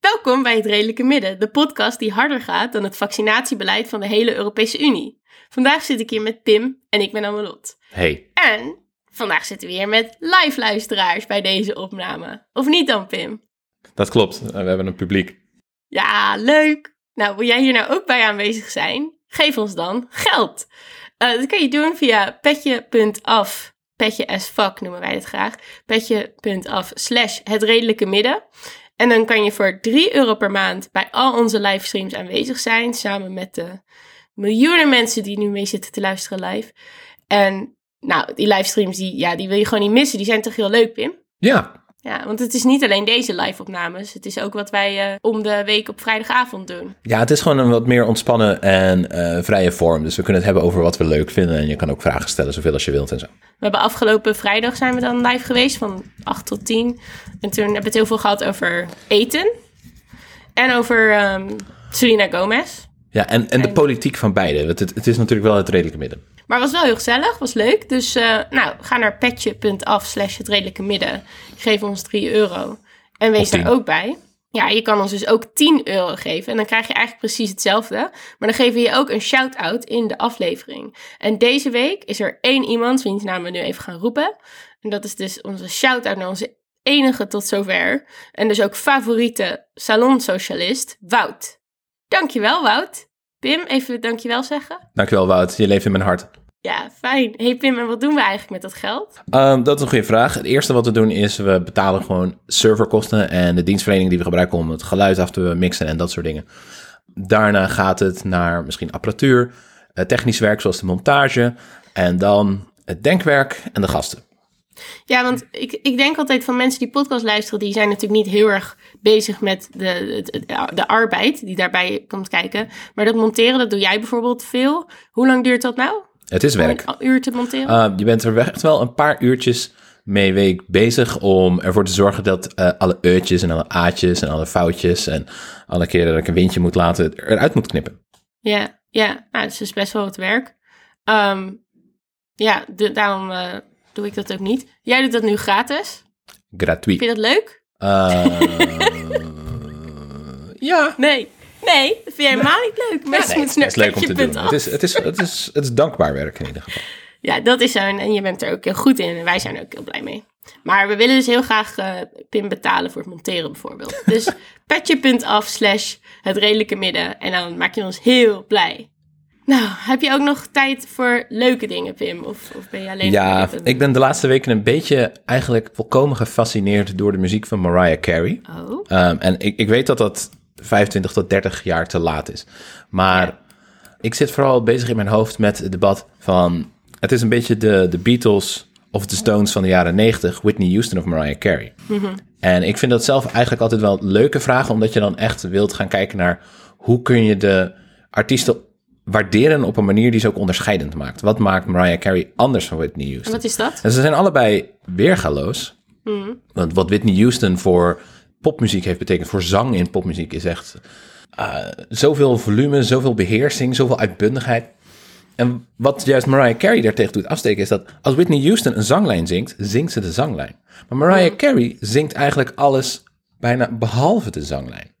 Welkom bij het Redelijke Midden, de podcast die harder gaat dan het vaccinatiebeleid van de hele Europese Unie. Vandaag zit ik hier met Pim en ik ben Amelot. Hey, En vandaag zitten we hier met live luisteraars bij deze opname. Of niet dan, Pim? dat klopt. We hebben een publiek. Ja, leuk! Nou, wil jij hier nou ook bij aanwezig zijn? Geef ons dan geld. Eh, dat kan je doen via petje.af, petje as fuck noemen wij het graag, petje.af slash het redelijke midden. En dan kan je voor 3 euro per maand bij al onze livestreams aanwezig zijn, samen met de miljoenen mensen die nu mee zitten te luisteren live. En nou, die livestreams, die, ja, die wil je gewoon niet missen. Die zijn toch heel leuk, Pim? Ja, Ja, want het is niet alleen deze live-opnames. Het is ook wat wij eh, om de week op vrijdagavond doen. ja het is gewoon een wat meer ontspannen en eh, vrije vorm. Dus we kunnen het hebben over wat we leuk vinden. En je kan ook vragen stellen zoveel als je wilt en zo. We hebben afgelopen vrijdag zijn we dan live geweest van 8 tot 10. En toen hebben we het heel veel gehad over eten. En over ehm Selena Gomez. Ja, en, en de politiek van beide. Het, het, het is natuurlijk wel het redelijke midden. Maar het was wel heel gezellig, was leuk. Dus eh, nou, ga naar petje.af slash het redelijke midden. Geef ons 3 euro. En wees Of 10. daar ook bij. Ja, je kan ons dus ook 10 euro geven. En dan krijg je eigenlijk precies hetzelfde. Maar dan geven we je ook een shout-out in de aflevering. En deze week is er één iemand, wiens naam we nu even gaan roepen. En dat is dus onze shout-out naar onze enige tot zover. En dus ook favoriete salonsocialist, Wout. Dankjewel, Wout. Pim, even dankjewel zeggen. Dankjewel Wout, je leeft in mijn hart. Ja, fijn. Hey Pim, en wat doen we eigenlijk met dat geld? Ehm, dat is een goede vraag. Het eerste wat we doen is we betalen gewoon serverkosten en de dienstverlening die we gebruiken om het geluid af te mixen en dat soort dingen. Daarna gaat het naar misschien apparatuur, eh, technisch werk zoals de montage en dan het denkwerk en de gasten. Ja, want ik, ik denk altijd van mensen die podcast luisteren, die zijn natuurlijk niet heel erg bezig met de, de, de arbeid die daarbij komt kijken. Maar dat monteren, dat doe jij bijvoorbeeld veel. Hoe lang duurt dat nou? Het is werk. Om een uur te monteren? Uh, je bent er echt wel een paar uurtjes mee week bezig om ervoor te zorgen dat uh, alle eutjes en alle aatjes en alle foutjes en alle keren dat ik een windje moet laten eruit moet knippen. Ja, ja. Nou, het is dus best wel wat werk. Ehm, ja, de- daarom eh, doe ik dat ook niet. Jij doet dat nu gratis. Gratuit. Vind je dat leuk? Uh, ja. Nee. Nee, dat vind jij helemaal niet leuk. Nee, moeten het is leuk om te doen. Het is, het, is, het, is, het is dankbaar werk in ieder geval. Ja, dat is zo. En je bent er ook heel goed in. En wij zijn er ook heel blij mee. Maar we willen dus heel graag eh Pim betalen voor het monteren bijvoorbeeld. Dus petje.af slash het redelijke midden. En dan maak je ons heel blij. Nou, heb je ook nog tijd voor leuke dingen, Pim? Of, of ben je alleen... Ja, maar ik ben de laatste weken een beetje eigenlijk volkomen gefascineerd door de muziek van Mariah Carey. Oh, Um, en ik, ik weet dat dat 25 tot 30 jaar te laat is. Maar ik zit vooral bezig in mijn hoofd met het debat van... Het is een beetje de, de Beatles of de Stones van de jaren 90, Whitney Houston of Mariah Carey. En ik vind dat zelf eigenlijk altijd wel leuke vragen, omdat je dan echt wilt gaan kijken naar hoe kun je de artiesten waarderen op een manier die ze ook onderscheidend maakt. Wat maakt Mariah Carey anders van Whitney en Houston? wat is dat? En ze zijn allebei weergaloos. Want wat Whitney Houston voor popmuziek heeft betekend, voor zang in popmuziek, is echt eh, zoveel volume, zoveel beheersing, zoveel uitbundigheid. En wat juist Mariah Carey daartegen doet afsteken, is dat als Whitney Houston een zanglijn zingt, zingt ze de zanglijn. Maar Mariah Carey zingt eigenlijk alles bijna behalve de zanglijn.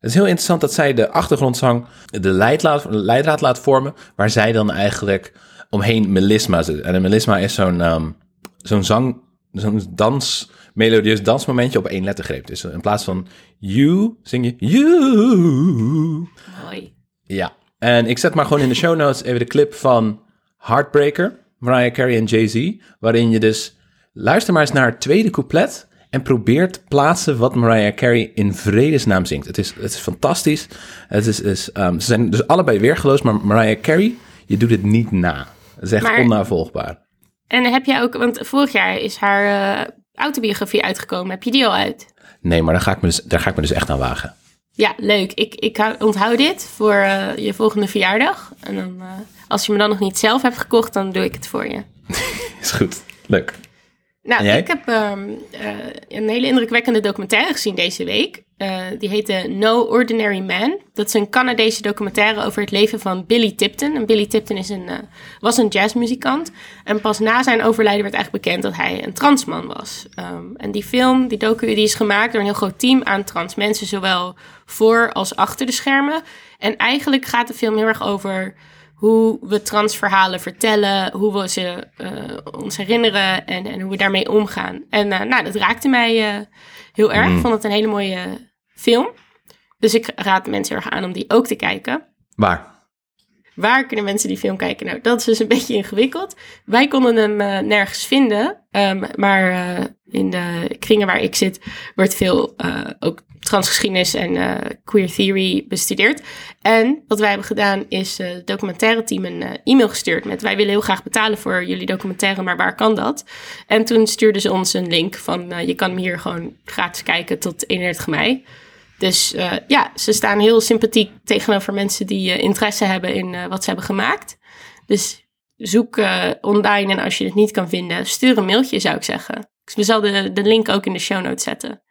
Het is heel interessant dat zij de achtergrondzang, de leidraad, leidraad laat vormen, waar zij dan eigenlijk omheen melisma zit. En een melisma is zo'n ehm, zo'n zang, zo'n dans, melodieus dansmomentje op één lettergreep. Dus in plaats van you, zing je you. Mooi. Ja, en ik zet maar gewoon in de show notes even de clip van Heartbreaker, Mariah Carey en Jay-Z, waarin je dus, luister maar eens naar het tweede couplet en probeer te plaatsen wat Mariah Carey in vredesnaam zingt. Het is, het is fantastisch. Het is, is, ehm, ze zijn dus allebei weergeloos, maar Mariah Carey, je doet het niet na. Het is echt Maar- onnavolgbaar. En heb jij ook... Want vorig jaar is haar eh, autobiografie uitgekomen. Heb je die al uit? Nee, maar daar ga ik me dus, daar ga ik me dus echt aan wagen. Ja, leuk. Ik, ik hou- onthoud dit voor eh, je volgende verjaardag. En dan, eh, als je me dan nog niet zelf hebt gekocht, dan doe ik het voor je. Is goed. Leuk. Nou, ik heb ehm, eh, een hele indrukwekkende documentaire gezien deze week. Eh, die heette No Ordinary Man. Dat is een Canadese documentaire over het leven van Billy Tipton. En Billy Tipton is een, eh, was een jazzmuzikant. En pas na zijn overlijden werd eigenlijk bekend dat hij een transman was. Ehm, en die film, die docu, die is gemaakt door een heel groot team aan trans mensen. Zowel voor als achter de schermen. En eigenlijk gaat de film heel erg over hoe we transverhalen vertellen, hoe we ze eh, ons herinneren en, en hoe we daarmee omgaan. En eh, nou, dat raakte mij eh, heel erg. Ik vond het een hele mooie film. Dus ik raad mensen erg aan om die ook te kijken. Waar? Waar kunnen mensen die film kijken? Nou, dat is dus een beetje ingewikkeld. Wij konden hem nergens vinden. ehm, maar in de kringen waar ik zit, wordt veel ook transgeschiedenis en eh, queer theory bestudeerd. En wat wij hebben gedaan is eh, het documentaire team een eh, e-mail gestuurd met wij willen heel graag betalen voor jullie documentaire, maar waar kan dat? En toen stuurden ze ons een link van je kan hem hier gewoon gratis kijken tot 31 mei. Dus ja, ze staan heel sympathiek tegenover mensen die interesse hebben in wat ze hebben gemaakt. Dus zoek online en als je het niet kan vinden, stuur een mailtje zou ik zeggen. We zal de, de link ook in de show notes zetten.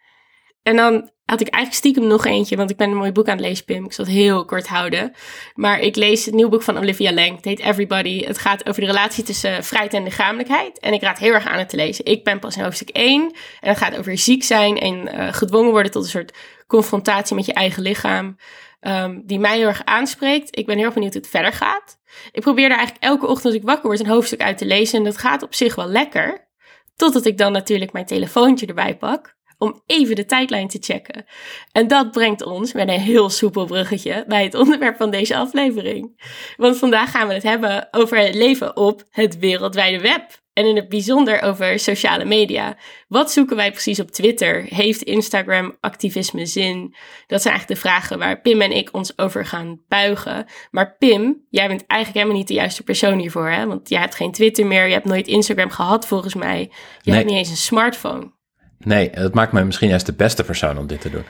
En dan had ik eigenlijk stiekem nog eentje, want ik ben een mooi boek aan het lezen, Pim. Ik zal het heel kort houden. Maar ik lees het nieuwe boek van Olivia Lang. Het heet Everybody. Het gaat over de relatie tussen vrijheid en lichamelijkheid. En ik raad heel erg aan het te lezen. Ik ben pas in hoofdstuk 1. En het gaat over ziek zijn en eh, gedwongen worden tot een soort confrontatie met je eigen lichaam. ehm, die mij heel erg aanspreekt. Ik ben heel erg benieuwd hoe het verder gaat. Ik probeer daar eigenlijk elke ochtend als ik wakker word een hoofdstuk uit te lezen. En dat gaat op zich wel lekker. Totdat ik dan natuurlijk mijn telefoontje erbij pak. Om even de tijdlijn te checken. En dat brengt ons met een heel soepel bruggetje bij het onderwerp van deze aflevering. Want vandaag gaan we het hebben over het leven op het wereldwijde web. En in het bijzonder over sociale media. Wat zoeken wij precies op Twitter? Heeft Instagram activisme zin? Dat zijn eigenlijk de vragen waar Pim en ik ons over gaan buigen. Maar Pim, jij bent eigenlijk helemaal niet de juiste persoon hiervoor. Hè? Want jij hebt geen Twitter meer, je hebt nooit Instagram gehad volgens mij. Je Nee. hebt niet eens een smartphone. Nee, dat maakt mij misschien juist de beste persoon om dit te doen.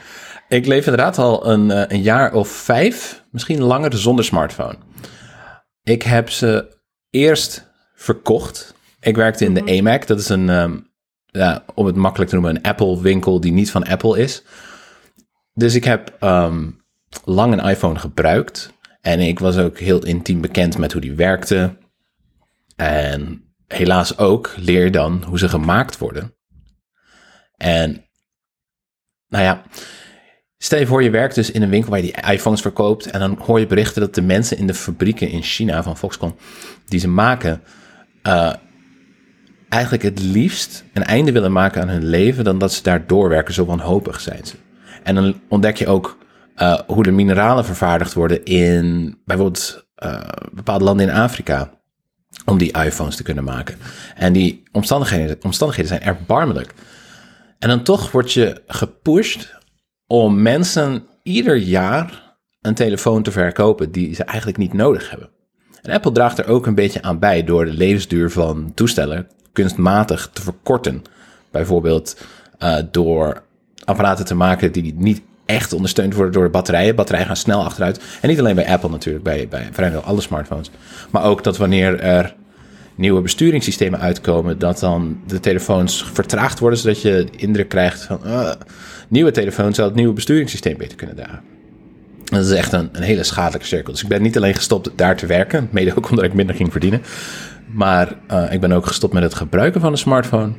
Ik leef inderdaad al een, eh, een jaar of vijf, misschien langer, zonder smartphone. Ik heb ze eerst verkocht. Ik werkte in de AMAC. Dat is een, ehm, ja, om het makkelijk te noemen, een Apple-winkel die niet van Apple is. Dus ik heb ehm, lang een iPhone gebruikt. En ik was ook heel intiem bekend met hoe die werkte. En helaas ook leer je dan hoe ze gemaakt worden. En nou ja, stel je voor je werkt dus in een winkel waar je die iPhones verkoopt en dan hoor je berichten dat de mensen in de fabrieken in China van Foxconn die ze maken, eh, eigenlijk het liefst een einde willen maken aan hun leven dan dat ze daar doorwerken. Zo wanhopig zijn ze. En dan ontdek je ook eh, hoe de mineralen vervaardigd worden in bijvoorbeeld eh, bepaalde landen in Afrika om die iPhones te kunnen maken. En die omstandigheden, omstandigheden zijn erbarmelijk. En dan toch word je gepusht om mensen ieder jaar een telefoon te verkopen die ze eigenlijk niet nodig hebben. En Apple draagt er ook een beetje aan bij door de levensduur van toestellen kunstmatig te verkorten. Bijvoorbeeld eh, door apparaten te maken die niet echt ondersteund worden door de batterijen. Batterijen gaan snel achteruit. En niet alleen bij Apple natuurlijk, bij, bij vrijwel alle smartphones. Maar ook dat wanneer er nieuwe besturingssystemen uitkomen, dat dan de telefoons vertraagd worden, zodat je indruk krijgt van uh, nieuwe telefoon zou het nieuwe besturingssysteem beter kunnen dragen. Dat is echt een, een hele schadelijke cirkel. Dus ik ben niet alleen gestopt daar te werken, mede ook omdat ik minder ging verdienen, maar uh, ik ben ook gestopt met het gebruiken van een smartphone,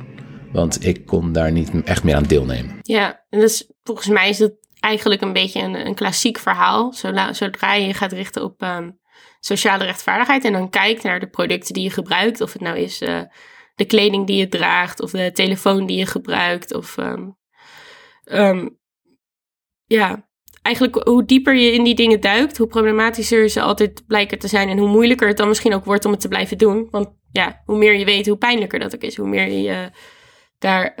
want ik kon daar niet echt meer aan deelnemen. Ja, en dus volgens mij is het eigenlijk een beetje een, een klassiek verhaal. Zodra, je je gaat richten op um, sociale rechtvaardigheid en dan kijkt naar de producten die je gebruikt, of het nou is uh, de kleding die je draagt, of de telefoon die je gebruikt, of um, um, ja, eigenlijk hoe dieper je in die dingen duikt, hoe problematischer ze altijd blijken te zijn en hoe moeilijker het dan misschien ook wordt om het te blijven doen. Want ja, hoe meer je weet, hoe pijnlijker dat ook is, hoe meer je uh, daar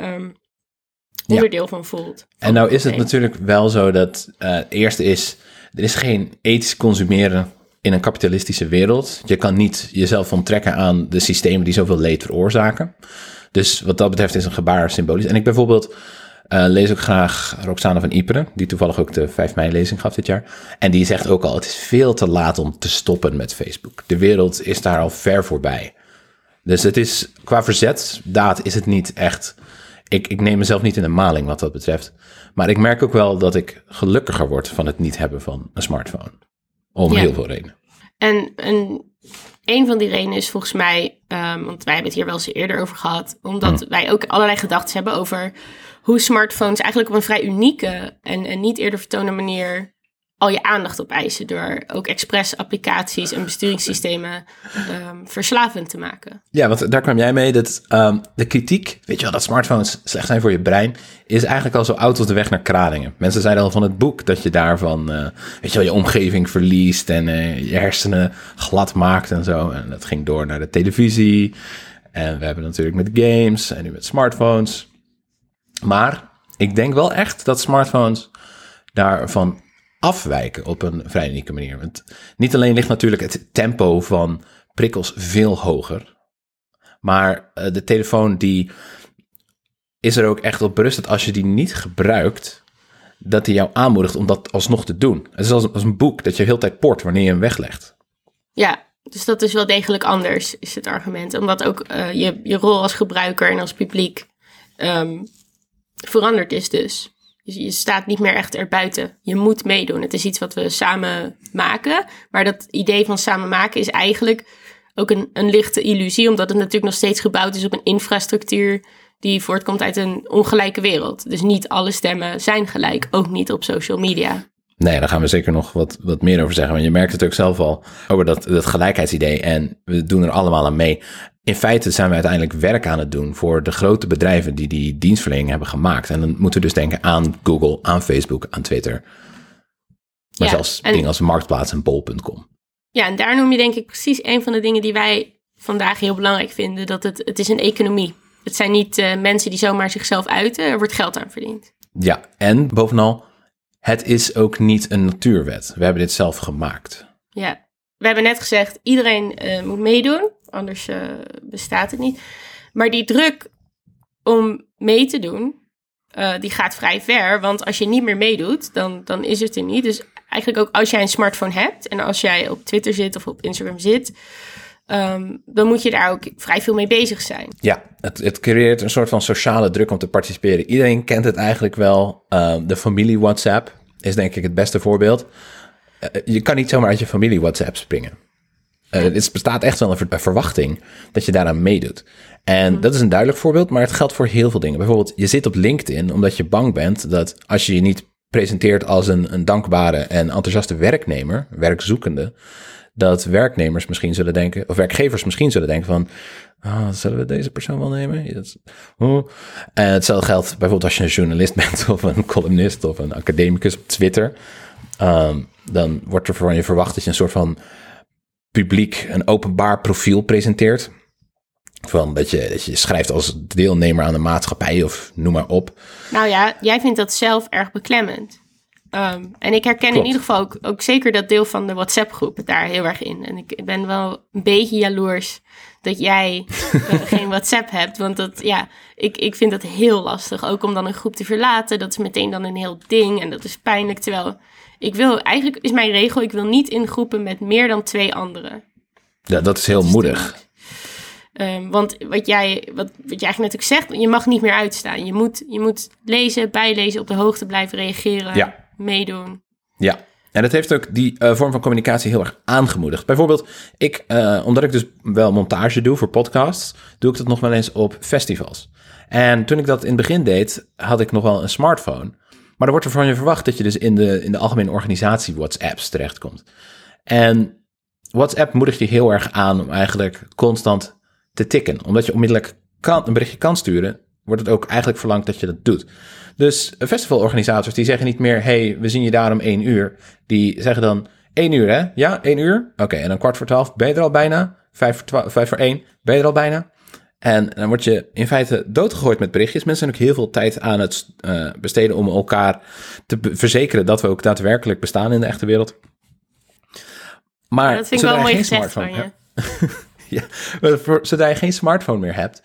onderdeel ja. van voelt. En nou is het natuurlijk wel zo dat uh, het eerste is, er is geen ethisch consumeren in een kapitalistische wereld. Je kan niet jezelf onttrekken aan de systemen die zoveel leed veroorzaken. Dus wat dat betreft is een gebaar symbolisch. En ik bijvoorbeeld uh, lees ook graag Roxane van Iperen, die toevallig ook de 5 mei lezing gaf dit jaar. En die zegt ook al, het is veel te laat om te stoppen met Facebook. De wereld is daar al ver voorbij. Dus het is, qua verzetsdaad is het niet echt... Ik, ik neem mezelf niet in de maling wat dat betreft. Maar ik merk ook wel dat ik gelukkiger word van het niet hebben van een smartphone. Om Ja. heel veel redenen. En, en een van die redenen is volgens mij, ehm, want wij hebben het hier wel eens eerder over gehad, omdat wij ook allerlei gedachten hebben over hoe smartphones eigenlijk op een vrij unieke en, en niet eerder vertoonde manier al je aandacht opeisen door ook expres applicaties en besturingssystemen ehm, verslavend te maken. Ja, want daar kwam jij mee. Dat, ehm, de kritiek, weet je wel, dat smartphones slecht zijn voor je brein, is eigenlijk al zo oud als de weg naar Kralingen. Mensen zeiden al van het boek dat je daarvan, eh, weet je wel, je omgeving verliest en eh, je hersenen glad maakt en zo. En dat ging door naar de televisie. En we hebben natuurlijk met games en nu met smartphones. Maar ik denk wel echt dat smartphones daarvan afwijken op een vrij unieke manier. Want niet alleen ligt natuurlijk het tempo van prikkels veel hoger, maar eh, de telefoon die is er ook echt op berust dat als je die niet gebruikt, dat hij jou aanmoedigt om dat alsnog te doen. Het is als, als een boek dat je heel tijd port wanneer je hem weglegt. Ja, dus dat is wel degelijk anders, is het argument. Omdat ook eh, je, je rol als gebruiker en als publiek ehm, veranderd is dus. Dus je staat niet meer echt erbuiten. Je moet meedoen. Het is iets wat we samen maken. Maar dat idee van samen maken is eigenlijk ook een, een lichte illusie. Omdat het natuurlijk nog steeds gebouwd is op een infrastructuur die voortkomt uit een ongelijke wereld. Dus niet alle stemmen zijn gelijk. Ook niet op social media. Nee, daar gaan we zeker nog wat, wat meer over zeggen. Want je merkt het ook zelf al over dat, dat gelijkheidsidee. En we doen er allemaal aan mee. In feite zijn we uiteindelijk werk aan het doen voor de grote bedrijven die die dienstverlening hebben gemaakt. En dan moeten we dus denken aan Google, aan Facebook, aan Twitter. Maar Ja, zelfs en- dingen als Marktplaats en Bol.com. Ja, en daar noem je denk ik precies een van de dingen die wij vandaag heel belangrijk vinden. Dat het, het is een economie. Het zijn niet eh, mensen die zomaar zichzelf uiten. Er wordt geld aan verdiend. Ja, en bovenal, het is ook niet een natuurwet. We hebben dit zelf gemaakt. Ja, we hebben net gezegd, iedereen eh, moet meedoen. Anders eh, bestaat het niet. Maar die druk om mee te doen, eh, die gaat vrij ver. Want als je niet meer meedoet, dan, dan is het er niet. Dus eigenlijk ook als jij een smartphone hebt... en als jij op Twitter zit of op Instagram zit... ehm, dan moet je daar ook vrij veel mee bezig zijn. Ja, het, het creëert een soort van sociale druk om te participeren. Iedereen kent het eigenlijk wel. Uh, de familie WhatsApp is denk ik het beste voorbeeld. Uh, je kan niet zomaar uit je familie WhatsApp springen. Uh, het bestaat echt wel een, ver- een verwachting dat je daaraan meedoet. En dat is een duidelijk voorbeeld, maar het geldt voor heel veel dingen. Bijvoorbeeld, je zit op LinkedIn omdat je bang bent dat als je je niet presenteert als een, een dankbare en enthousiaste werknemer, werkzoekende, dat werknemers misschien zullen denken, of werkgevers misschien zullen denken van, ah, zullen we deze persoon wel nemen? En hetzelfde geldt bijvoorbeeld als je een journalist bent of een columnist of een academicus op Twitter. Ehm, dan wordt er van je verwacht dat je een soort van publiek, een openbaar profiel presenteert. Van dat je, dat je schrijft als deelnemer aan de maatschappij of noem maar op. Nou ja, jij vindt dat zelf erg beklemmend. Ehm, en ik herken in ieder geval ook, ook zeker dat deel van de WhatsApp-groep daar heel erg in. En ik ben wel een beetje jaloers dat jij eh, geen WhatsApp hebt. Want dat, ja, ik, ik vind dat heel lastig. Ook om dan een groep te verlaten. Dat is meteen dan een heel ding en dat is pijnlijk. Terwijl ik wil, eigenlijk is mijn regel, ik wil niet in groepen met meer dan twee anderen. Ja, dat is heel is moedig. Ehm, want wat jij, wat, wat jij eigenlijk net ook zegt, je mag niet meer uitstaan. Je moet, je moet lezen, bijlezen, op de hoogte blijven reageren, Ja. Meedoen. Ja, en dat heeft ook die eh, vorm van communicatie heel erg aangemoedigd. Bijvoorbeeld, ik, eh, omdat ik dus wel montage doe voor podcasts, doe ik dat nog wel eens op festivals. En toen ik dat in het begin deed, had ik nog wel een smartphone. Maar dan wordt er van je verwacht dat je dus in de, in de algemene organisatie WhatsApps terechtkomt. En WhatsApp moedigt je heel erg aan om eigenlijk constant te tikken. Omdat je onmiddellijk kan, een berichtje kan sturen, wordt het ook eigenlijk verlangd dat je dat doet. Dus festivalorganisators die zeggen niet meer, hey, we zien je daar om één uur. Die zeggen dan, één uur hè? Ja, één uur? Oké, en dan kwart voor twaalf, ben je er al bijna? Vijf voor, twaalf, vijf voor één, ben je er al bijna? En dan word je in feite doodgegooid met berichtjes. Mensen zijn ook heel veel tijd aan het eh, besteden om elkaar te verzekeren dat we ook daadwerkelijk bestaan in de echte wereld. Maar dat vind ik wel mooi geen gezegd van smartphone je. ja, zodra je geen smartphone meer hebt,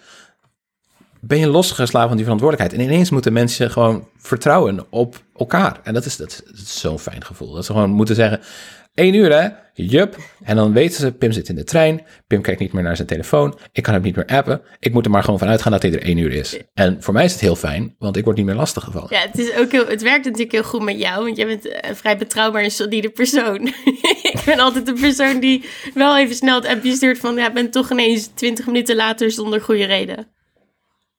ben je losgeslagen van die verantwoordelijkheid. En ineens moeten mensen gewoon vertrouwen op elkaar. En dat is, dat zo'n fijn gevoel. Dat ze gewoon moeten zeggen, één uur hè, jup. En dan weten ze, Pim zit in de trein. Pim kijkt niet meer naar zijn telefoon. Ik kan hem niet meer appen. Ik moet er maar gewoon van uitgaan dat hij er één uur is. En voor mij is het heel fijn, want ik word niet meer lastiggevallen. Ja, het, is ook heel, het werkt natuurlijk heel goed met jou, want jij bent een vrij betrouwbaar en solide persoon. ik ben altijd de persoon die wel even snel het appje stuurt van, ja, ben toch ineens 20 minuten later zonder goede reden.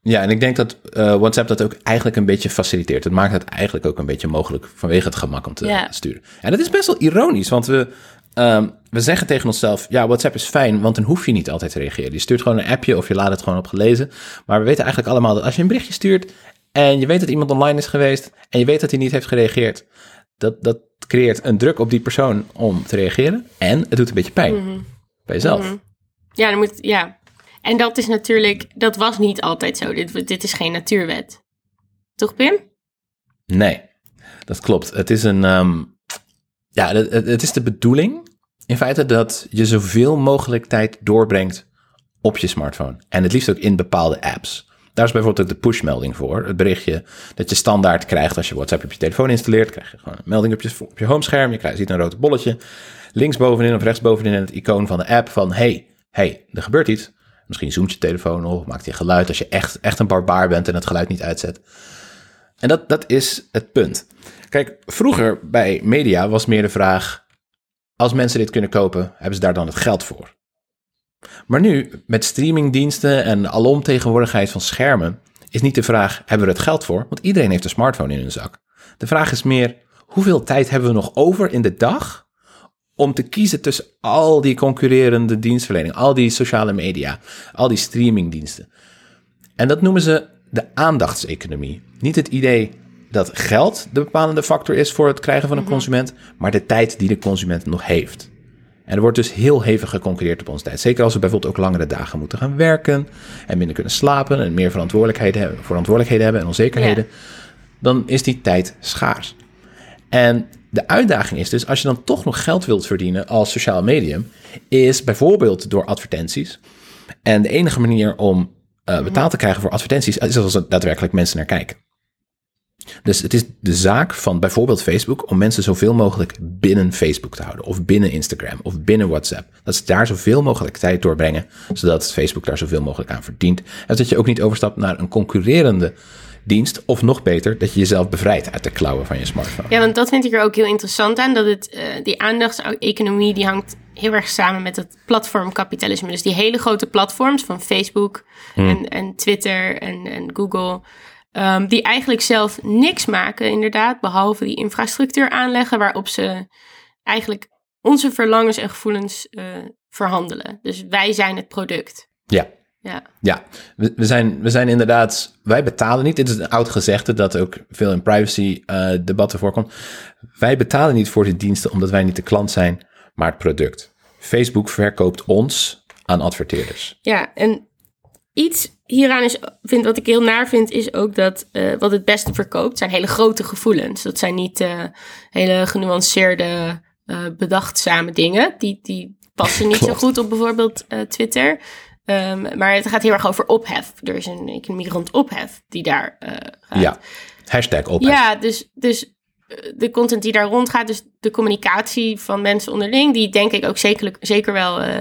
Ja, en ik denk dat uh, WhatsApp dat ook eigenlijk een beetje faciliteert. Het maakt het eigenlijk ook een beetje mogelijk vanwege het gemak om te sturen. En dat is best wel ironisch, want we, ehm, we zeggen tegen onszelf... ja, WhatsApp is fijn, want dan hoef je niet altijd te reageren. Je stuurt gewoon een appje of je laat het gewoon op gelezen. Maar we weten eigenlijk allemaal dat als je een berichtje stuurt... en je weet dat iemand online is geweest... en je weet dat hij niet heeft gereageerd... dat, dat creëert een druk op die persoon om te reageren. En het doet een beetje pijn bij jezelf. Ja, dan moet, ja. En dat is natuurlijk, dat was niet altijd zo. Dit, dit is geen natuurwet. Toch, Pim? Nee, dat klopt. Het is een. ehm, ja, het, het- is de bedoeling in feite dat je zoveel mogelijk tijd doorbrengt op je smartphone. En het liefst ook in bepaalde apps. Daar is bijvoorbeeld ook de pushmelding voor. Het berichtje dat je standaard krijgt als je WhatsApp op je telefoon installeert. Krijg je gewoon een melding op je, op je homescherm. Je krijgt, ziet een rood bolletje. Linksbovenin of rechtsbovenin het icoon van de app van... hey, hey, er gebeurt iets. Misschien zoomt je telefoon op, maakt hij geluid als je echt, echt een barbaar bent en het geluid niet uitzet. En dat, dat is het punt. Kijk, vroeger bij media was meer de vraag: als mensen dit kunnen kopen, hebben ze daar dan het geld voor? Maar nu, met streamingdiensten en alomtegenwoordigheid van schermen, is niet de vraag: hebben we er het geld voor? Want iedereen heeft een smartphone in hun zak. De vraag is meer: hoeveel tijd hebben we nog over in de dag om te kiezen tussen al die concurrerende dienstverlening, al die sociale media, al die streamingdiensten? En dat noemen ze de aandachtseconomie. Niet het idee dat geld de bepalende factor is voor het krijgen van een consument, maar de tijd die de consument nog heeft. En er wordt dus heel hevig geconcurreerd op onze tijd. Zeker als we bijvoorbeeld ook langere dagen moeten gaan werken en minder kunnen slapen en meer verantwoordelijkheden hebben, verantwoordelijkheden hebben en onzekerheden, dan is die tijd schaars. En de uitdaging is dus, als je dan toch nog geld wilt verdienen als sociaal medium, is bijvoorbeeld door advertenties. En de enige manier om eh, betaald te krijgen voor advertenties is als er daadwerkelijk mensen naar kijken. Dus het is de zaak van bijvoorbeeld Facebook om mensen zoveel mogelijk binnen Facebook te houden, of binnen Instagram, of binnen WhatsApp. Dat ze daar zoveel mogelijk tijd doorbrengen, zodat Facebook daar zoveel mogelijk aan verdient. En dat je ook niet overstapt naar een concurrerende dienst, of nog beter, dat je jezelf bevrijdt uit de klauwen van je smartphone. Ja, want dat vind ik er ook heel interessant aan. Dat het, eh, die aandachtseconomie die hangt heel erg samen met het platformkapitalisme. Dus die hele grote platforms van Facebook en, en Twitter en, en Google. ehm, die eigenlijk zelf niks maken, inderdaad. Behalve die infrastructuur aanleggen waarop ze eigenlijk onze verlangens en gevoelens eh, verhandelen. Dus wij zijn het product. Ja, Ja. Ja, we, we, zijn, we zijn inderdaad, wij betalen niet. Dit is een oud gezegde dat ook veel in privacy eh, debatten voorkomt. Wij betalen niet voor de diensten omdat wij niet de klant zijn, maar het product. Facebook verkoopt ons aan adverteerders. Ja, en iets hieraan is, vind, wat ik heel naar vind, is ook dat eh, wat het beste verkoopt zijn hele grote gevoelens. Dat zijn niet eh, hele genuanceerde, bedachtzame dingen. Die, die passen niet zo goed op bijvoorbeeld Twitter. Ehm, maar het gaat heel erg over ophef. Er is een economie rond ophef die daar eh, gaat. Ja, hashtag op. Ja, dus, dus eh, de content die daar rondgaat, dus de communicatie van mensen onderling, die denk ik ook zeker, zeker wel eh,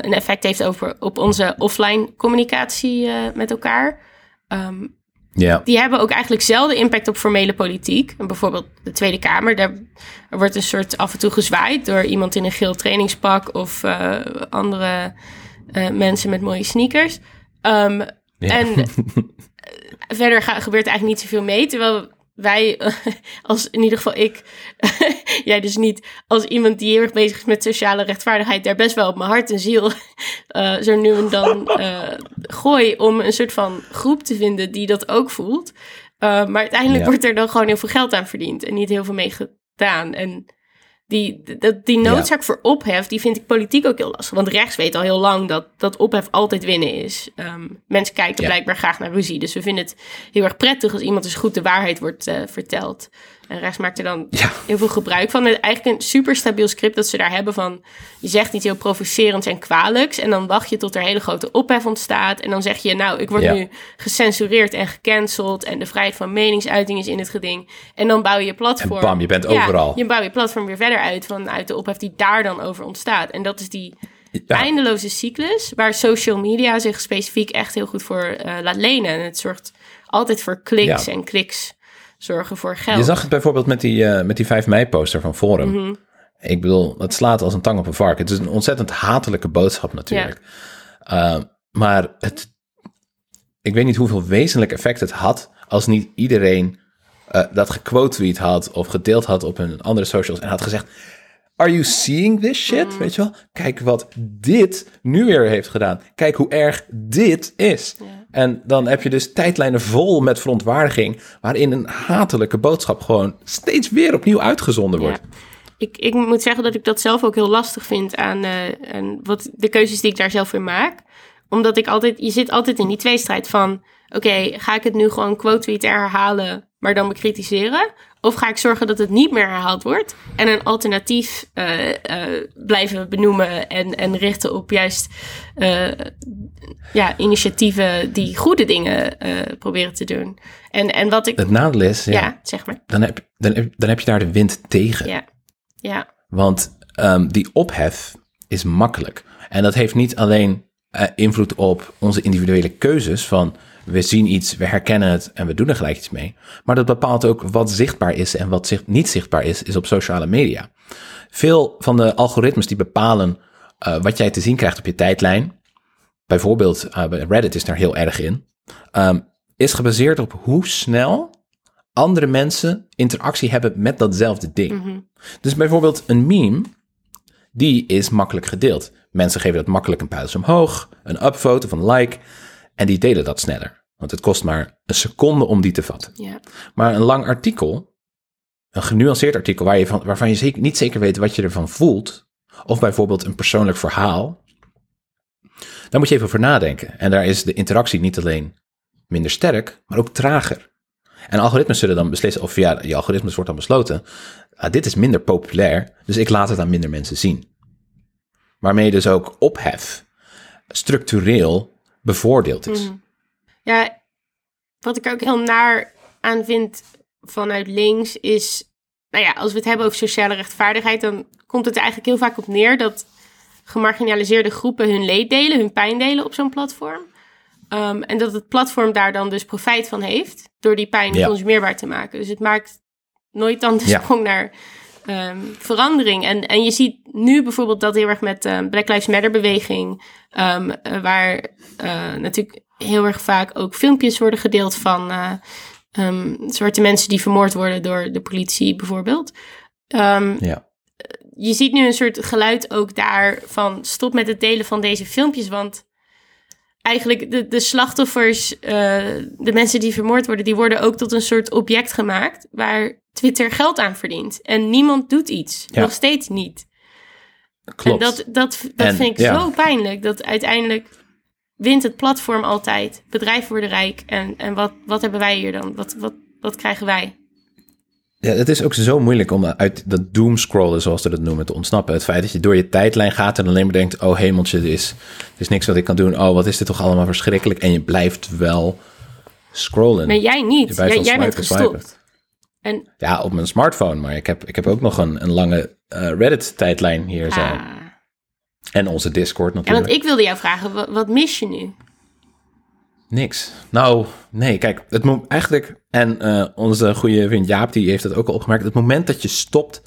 een effect heeft over, op onze offline communicatie met elkaar. Ehm, ja. die hebben ook eigenlijk zelden impact op formele politiek. En bijvoorbeeld de Tweede Kamer, daar er wordt een soort af en toe gezwaaid door iemand in een geel trainingspak of andere eh, mensen met mooie sneakers. Ehm, Ja. En eh, verder ga- gebeurt er eigenlijk niet zoveel mee. Terwijl wij, als in ieder geval ik, jij dus niet, als iemand die heel erg bezig is met sociale rechtvaardigheid, daar best wel op mijn hart en ziel eh, zo nu en dan gooi om een soort van groep te vinden die dat ook voelt. Uh, maar uiteindelijk Ja. wordt er dan gewoon heel veel geld aan verdiend en niet heel veel mee gedaan. En die, dat, die noodzaak voor ophef, die vind ik politiek ook heel lastig. Want rechts weet al heel lang dat, dat ophef altijd winnen is. Ehm, mensen kijken Ja. blijkbaar graag naar ruzie. Dus we vinden het heel erg prettig als iemand eens goed de waarheid wordt eh, verteld. En rechts maakt er dan Ja. heel veel gebruik van. Het eigenlijk een super stabiel script dat ze daar hebben van... je zegt iets heel provocerends en kwalijks... en dan wacht je tot er hele grote ophef ontstaat... en dan zeg je, nou, ik word Ja. nu gecensureerd en gecanceld... en de vrijheid van meningsuiting is in het geding. En dan bouw je je platform... En bam, je bent Ja, overal. je bouwt je platform weer verder uit... vanuit de ophef die daar dan over ontstaat. En dat is die eindeloze cyclus... waar social media zich specifiek echt heel goed voor eh, laat lenen. En het zorgt altijd voor kliks en kliks... zorgen voor geld. Je zag het bijvoorbeeld met die, eh, met die 5 mei poster van Forum. Mhm. Ik bedoel, dat slaat als een tang op een vark. Het is een ontzettend hatelijke boodschap natuurlijk. Uh, maar het, ik weet niet hoeveel wezenlijk effect het had... als niet iedereen eh, dat gequote had... of gedeeld had op hun andere socials... en had gezegd... Are you seeing this shit? Mhm. Weet je wel? Kijk wat dit nu weer heeft gedaan. Kijk hoe erg dit is. En dan heb je dus tijdlijnen vol met verontwaardiging... waarin een hatelijke boodschap gewoon steeds weer opnieuw uitgezonden wordt. Ik, ik moet zeggen dat ik dat zelf ook heel lastig vind aan, aan wat, de keuzes die ik daar zelf in maak. Omdat ik altijd, je zit altijd in die tweestrijd van, oké, ga ik het nu gewoon quote tweeten herhalen, maar dan bekritiseren? Of ga ik zorgen dat het niet meer herhaald wordt en een alternatief eh, eh, blijven benoemen en, en richten op juist eh, ja, initiatieven die goede dingen proberen te doen. En, en wat ik, Het nadeel is, ja, ja, zeg maar, dan, heb, dan, heb, dan heb je daar de wind tegen. ja, ja. Want ehm, die ophef is makkelijk. En dat heeft niet alleen invloed op onze individuele keuzes van we zien iets, we herkennen het en we doen er gelijk iets mee. Maar dat bepaalt ook wat zichtbaar is en wat zicht, niet zichtbaar is, is op sociale media. Veel van de algoritmes die bepalen eh, wat jij te zien krijgt op je tijdlijn, bijvoorbeeld eh, Reddit is daar heel erg in, ehm, is gebaseerd op hoe snel andere mensen interactie hebben met datzelfde ding. Dus bijvoorbeeld een meme, die is makkelijk gedeeld. Mensen geven dat makkelijk een puiltje omhoog, een upvote of een like, en die delen dat sneller. Want het kost maar een seconde om die te vatten. ja. Maar een lang artikel, een genuanceerd artikel waar je van, waarvan je zeker, niet zeker weet wat je ervan voelt, of bijvoorbeeld een persoonlijk verhaal, daar moet je even over nadenken. En daar is de interactie niet alleen minder sterk, maar ook trager. En algoritmes zullen dan beslissen, of ja, die algoritmes wordt dan besloten, ah, dit is minder populair, dus ik laat het aan minder mensen zien. Waarmee dus ook ophef structureel bevoordeeld is. Ja, wat ik ook heel naar aan vind vanuit links is, nou ja, als we het hebben over sociale rechtvaardigheid, dan komt het er eigenlijk heel vaak op neer dat gemarginaliseerde groepen hun leed delen, hun pijn delen op zo'n platform. Um, en dat het platform daar dan dus profijt van heeft door die pijn Ja. consumeerbaar te maken. Dus het maakt nooit dan de Ja. sprong naar um, verandering. En, en je ziet nu bijvoorbeeld dat heel erg met de um, Black Lives Matter beweging, um, uh, waar uh, natuurlijk heel erg vaak ook filmpjes worden gedeeld van uh, zwarte mensen die vermoord worden door de politie bijvoorbeeld. ja. Je ziet nu een soort geluid ook daar van stop met het delen van deze filmpjes, want eigenlijk de, de slachtoffers, de mensen die vermoord worden, die worden ook tot een soort object gemaakt waar Twitter geld aan verdient. En niemand doet iets. Ja. Nog steeds niet. Klopt. En dat, dat, dat En, vind ik ja. zo pijnlijk. Dat uiteindelijk wint het platform altijd. Bedrijven worden rijk. En, en wat, wat hebben wij hier dan? Wat, wat, wat krijgen wij? Ja, het is ook zo moeilijk om uit dat doomscrollen, zoals ze dat noemen, te ontsnappen. Het feit dat je door je tijdlijn gaat en alleen maar denkt, oh hemeltje, er is, er is niks wat ik kan doen. Oh, wat is dit toch allemaal verschrikkelijk. En je blijft wel scrollen. Maar jij niet. Jij, jij bent gestopt. En, Ja, op mijn smartphone, maar ik heb, ik heb ook nog een, een lange eh, Reddit-tijdlijn hier zo. ah. En onze Discord Ja, natuurlijk. want ik wilde jou vragen, wat, mis je nu? Niks. Nou, nee, kijk, het mo- eigenlijk, en eh, onze goede vriend Jaap, die heeft dat ook al opgemerkt, het moment dat je stopt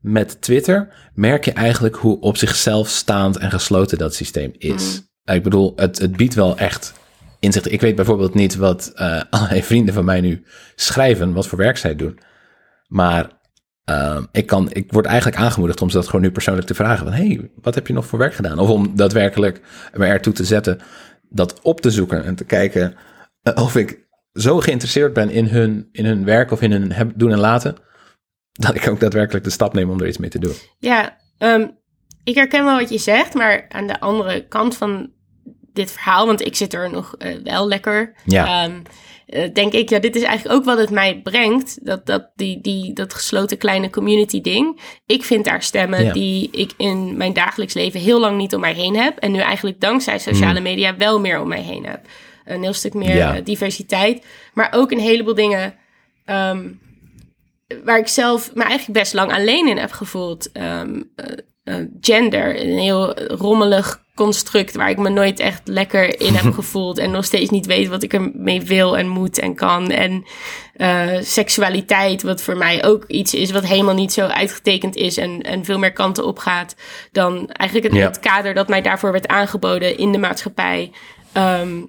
met Twitter, merk je eigenlijk hoe op zichzelf staand en gesloten dat systeem is. Ik bedoel, het, het biedt wel echt inzicht. Ik weet bijvoorbeeld niet wat eh allerlei vrienden van mij nu schrijven, wat voor werk zij doen. Maar uh, ik, kan, ik word eigenlijk aangemoedigd om ze dat gewoon nu persoonlijk te vragen. Van, hey, wat heb je nog voor werk gedaan? Of om daadwerkelijk me ertoe te zetten dat op te zoeken en te kijken uh, of ik zo geïnteresseerd ben in hun, in hun werk of in hun doen en laten, dat ik ook daadwerkelijk de stap neem om er iets mee te doen. Ja, um, ik herken wel wat je zegt, maar aan de andere kant van dit verhaal, want ik zit er nog eh, wel lekker. Ja. Ehm, eh, denk ik, ja, dit is eigenlijk ook wat het mij brengt. Dat, dat, die, die, dat gesloten kleine community ding. Ik vind daar stemmen Ja. die ik in mijn dagelijks leven heel lang niet om mij heen heb. En nu eigenlijk dankzij sociale media wel meer om mij heen heb. Een heel stuk meer. Ja. eh, diversiteit. Maar ook een heleboel dingen ehm, waar ik zelf me eigenlijk best lang alleen in heb gevoeld. Ehm, eh, eh, gender, een heel rommelig construct waar ik me nooit echt lekker in heb gevoeld en nog steeds niet weet wat ik ermee wil en moet en kan. En eh, seksualiteit, wat voor mij ook iets is wat helemaal niet zo uitgetekend is en, en veel meer kanten op gaat dan eigenlijk het, Ja. het kader dat mij daarvoor werd aangeboden in de maatschappij. Ehm,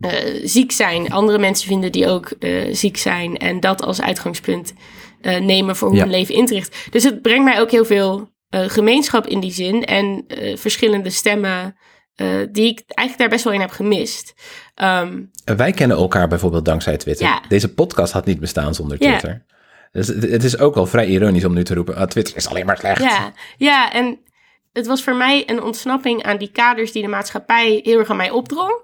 eh, ziek zijn. Andere mensen vinden die ook eh, ziek zijn. En dat als uitgangspunt nemen voor hoe Ja. hun leven inricht. Dus het brengt mij ook heel veel eh, gemeenschap in die zin. En eh, verschillende stemmen eh, die ik eigenlijk daar best wel in heb gemist. Ehm, Wij kennen elkaar bijvoorbeeld dankzij Twitter. Ja. Deze podcast had niet bestaan zonder Ja. Twitter. Dus het, het is ook wel vrij ironisch om nu te roepen, ah, Twitter is alleen maar slecht. ja, ja, en het was voor mij een ontsnapping aan die kaders die de maatschappij heel erg aan mij opdrong.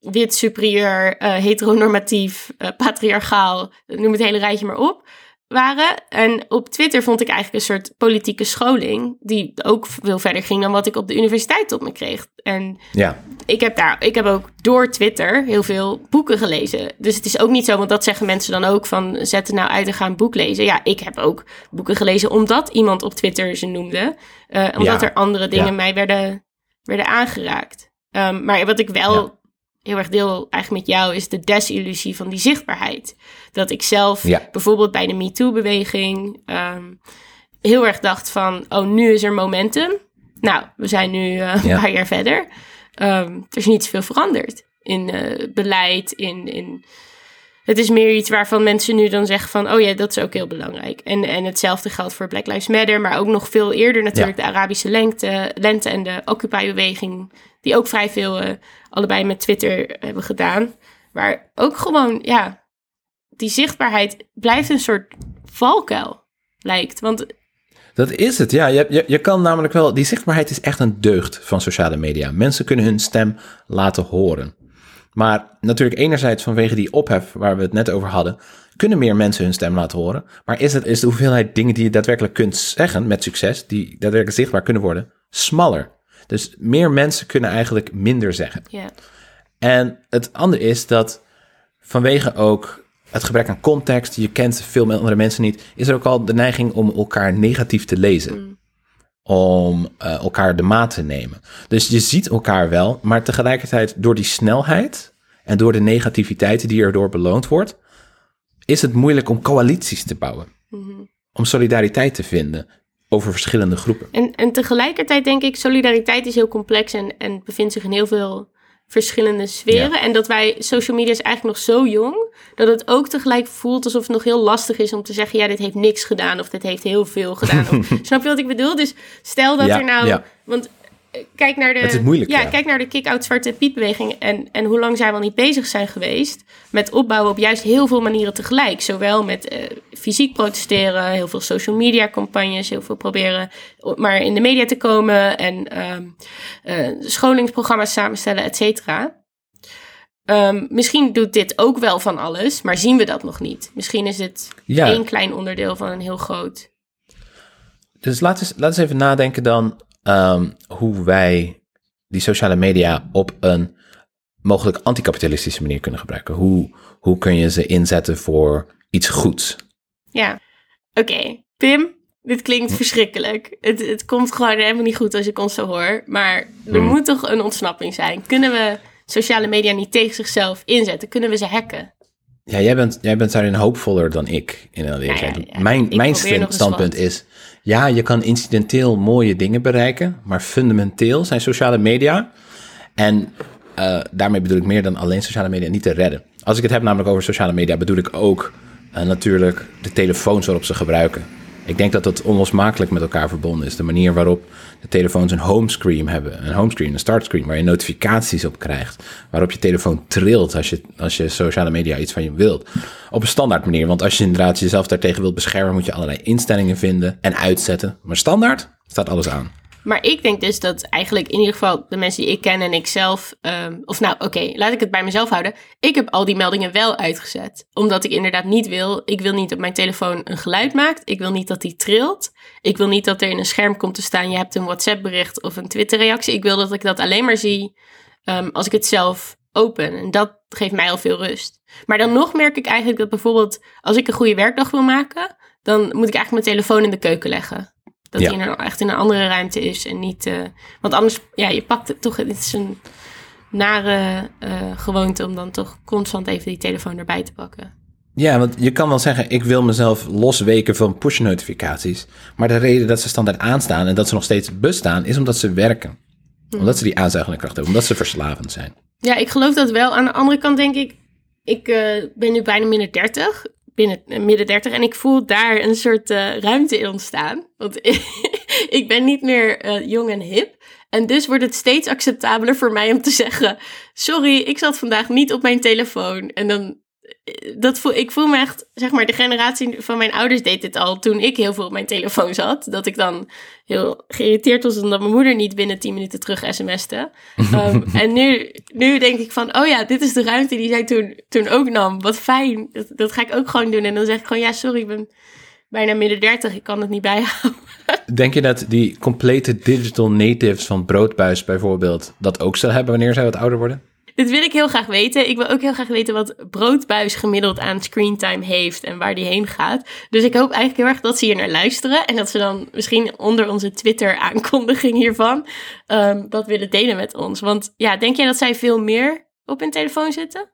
Wit, superieur, heteronormatief, patriarchaal, noem het hele rijtje maar op, waren. En op Twitter vond ik eigenlijk een soort politieke scholing, die ook veel verder ging dan wat ik op de universiteit op me kreeg. En Ja. ik heb daar, ik heb ook door Twitter heel veel boeken gelezen. Dus het is ook niet zo, want dat zeggen mensen dan ook van zet er nou uit en ga een boek lezen. Ja, ik heb ook boeken gelezen omdat iemand op Twitter ze noemde. eh, omdat Ja, er andere dingen ja. mij werden, werden aangeraakt. Ehm, maar wat ik wel. Heel erg deel eigenlijk met jou is de desillusie van die zichtbaarheid. Dat ik zelf Ja. bijvoorbeeld bij de MeToo-beweging ehm, heel erg dacht van, oh, nu is er momentum. Nou, we zijn nu eh, een paar jaar verder. Ehm, er is niet zoveel veranderd in eh, beleid, in, in... Het is meer iets waarvan mensen nu dan zeggen van... oh ja, dat is ook heel belangrijk. En, en hetzelfde geldt voor Black Lives Matter... maar ook nog veel eerder natuurlijk de Arabische lengte, lente... en de Occupy-beweging... die ook vrij veel eh, allebei met Twitter hebben gedaan. Waar ook gewoon, ja... die zichtbaarheid blijft een soort valkuil, lijkt. Want Dat is het, ja. Je, je, je kan namelijk wel... Die zichtbaarheid is echt een deugd van sociale media. Mensen kunnen hun stem laten horen. Maar natuurlijk enerzijds vanwege die ophef waar we het net over hadden... kunnen meer mensen hun stem laten horen. Maar is, het, is de hoeveelheid dingen die je daadwerkelijk kunt zeggen met succes... die daadwerkelijk zichtbaar kunnen worden, smaller. Dus meer mensen kunnen eigenlijk minder zeggen. En het andere is dat vanwege ook het gebrek aan context, je kent veel andere mensen niet, is er ook al de neiging om elkaar negatief te lezen. Om eh, elkaar de maat te nemen. Dus je ziet elkaar wel, maar tegelijkertijd door die snelheid en door de negativiteit die erdoor beloond wordt, is het moeilijk om coalities te bouwen. Om solidariteit te vinden over verschillende groepen. En, en tegelijkertijd denk ik, solidariteit is heel complex en, en bevindt zich in heel veel verschillende sferen. En dat wij, social media is eigenlijk nog zo jong, dat het ook tegelijk voelt alsof het nog heel lastig is om te zeggen, ja, dit heeft niks gedaan of dit heeft heel veel gedaan. Of, snap je wat ik bedoel? Dus stel dat Ja, er nou, ja. want kijk naar de, Het is moeilijk, ja, ja. kijk naar de kick-out Zwarte Piet beweging en, en hoe lang zij wel niet bezig zijn geweest met opbouwen op juist heel veel manieren tegelijk. Zowel met eh, fysiek protesteren, heel veel social media campagnes, heel veel proberen maar in de media te komen en ehm, eh, scholingsprogramma's samenstellen, et cetera. Ehm, misschien doet dit ook wel van alles, maar zien we dat nog niet. Misschien is het Ja. één klein onderdeel van een heel groot. Dus laten we eens, laten we eens even nadenken dan ehm, hoe wij die sociale media op een mogelijk anticapitalistische manier kunnen gebruiken. Hoe, hoe kun je ze inzetten voor iets goeds? Ja. Oké, Pim, dit klinkt verschrikkelijk. Het, het komt gewoon helemaal niet goed als ik ons zo hoor. Maar er Hmm. moet toch een ontsnapping zijn. Kunnen we sociale media niet tegen zichzelf inzetten? Kunnen we ze hacken? Ja, jij bent, jij bent daarin hoopvoller dan ik. In alle eerlijkheid. ja, ja. Mijn, Ik mijn standpunt is, ja, je kan incidenteel mooie dingen bereiken, maar fundamenteel zijn sociale media, en eh, daarmee bedoel ik meer dan alleen sociale media, niet te redden. Als ik het heb namelijk over sociale media, bedoel ik ook eh, natuurlijk de telefoons waarop ze gebruiken. Ik denk dat dat onlosmakelijk met elkaar verbonden is. De manier waarop telefoons een homescreen hebben. Een homescreen, een startscreen, waar je notificaties op krijgt. Waarop je telefoon trilt als je, als je sociale media iets van je wilt. Op een standaard manier. Want als je inderdaad jezelf daartegen wilt beschermen, moet je allerlei instellingen vinden en uitzetten. Maar standaard staat alles aan. Maar ik denk dus dat eigenlijk in ieder geval de mensen die ik ken en ik zelf, ehm, of nou oké, laat ik het bij mezelf houden. Ik heb al die meldingen wel uitgezet. Omdat ik inderdaad niet wil, ik wil niet dat mijn telefoon een geluid maakt. Ik wil niet dat die trilt. Ik wil niet dat er in een scherm komt te staan, je hebt een WhatsApp bericht of een Twitter reactie. Ik wil dat ik dat alleen maar zie ehm, als ik het zelf open. En dat geeft mij al veel rust. Maar dan nog merk ik eigenlijk dat bijvoorbeeld als ik een goede werkdag wil maken, dan moet ik eigenlijk mijn telefoon in de keuken leggen. Dat Ja. een, echt in een andere ruimte is en niet. eh, want anders, ja, je pakt het toch. Het is een nare eh, gewoonte om dan toch constant even die telefoon erbij te pakken. Ja, want je kan wel zeggen, ik wil mezelf losweken van push-notificaties. Maar de reden dat ze standaard aanstaan en dat ze nog steeds bestaan, is omdat ze werken. Omdat ze die aanzuigende kracht hebben, omdat ze verslavend zijn. Ja, ik geloof dat wel. Aan de andere kant denk ik, ik eh, ben nu bijna midden 30, binnen eh, midden 30 en ik voel daar een soort eh, ruimte in ontstaan. Want ik ben niet meer eh, jong en hip. En dus wordt het steeds acceptabeler voor mij om te zeggen: Sorry, ik zat vandaag niet op mijn telefoon. En dan. Eh, Dat voel, ik voel me echt, zeg maar, de generatie van mijn ouders deed dit al toen ik heel veel op mijn telefoon zat. Dat ik dan heel geïrriteerd was omdat mijn moeder niet binnen 10 minuten terug sms'te. Ehm, en nu, nu denk ik van, oh ja, dit is de ruimte die zij toen, toen ook nam. Wat fijn, dat, dat ga ik ook gewoon doen. En dan zeg ik gewoon, ja, sorry, ik ben bijna midden 30, ik kan het niet bijhouden. Denk je dat die complete digital natives van Broodbuis bijvoorbeeld dat ook zullen hebben wanneer zij wat ouder worden? Dit wil ik heel graag weten. Ik wil ook heel graag weten wat Broodbuis gemiddeld aan screentime heeft en waar die heen gaat. Dus ik hoop eigenlijk heel erg dat ze hier naar luisteren. En dat ze dan misschien onder onze Twitter-aankondiging hiervan ehm, dat willen delen met ons. Want ja, denk jij dat zij veel meer op hun telefoon zitten?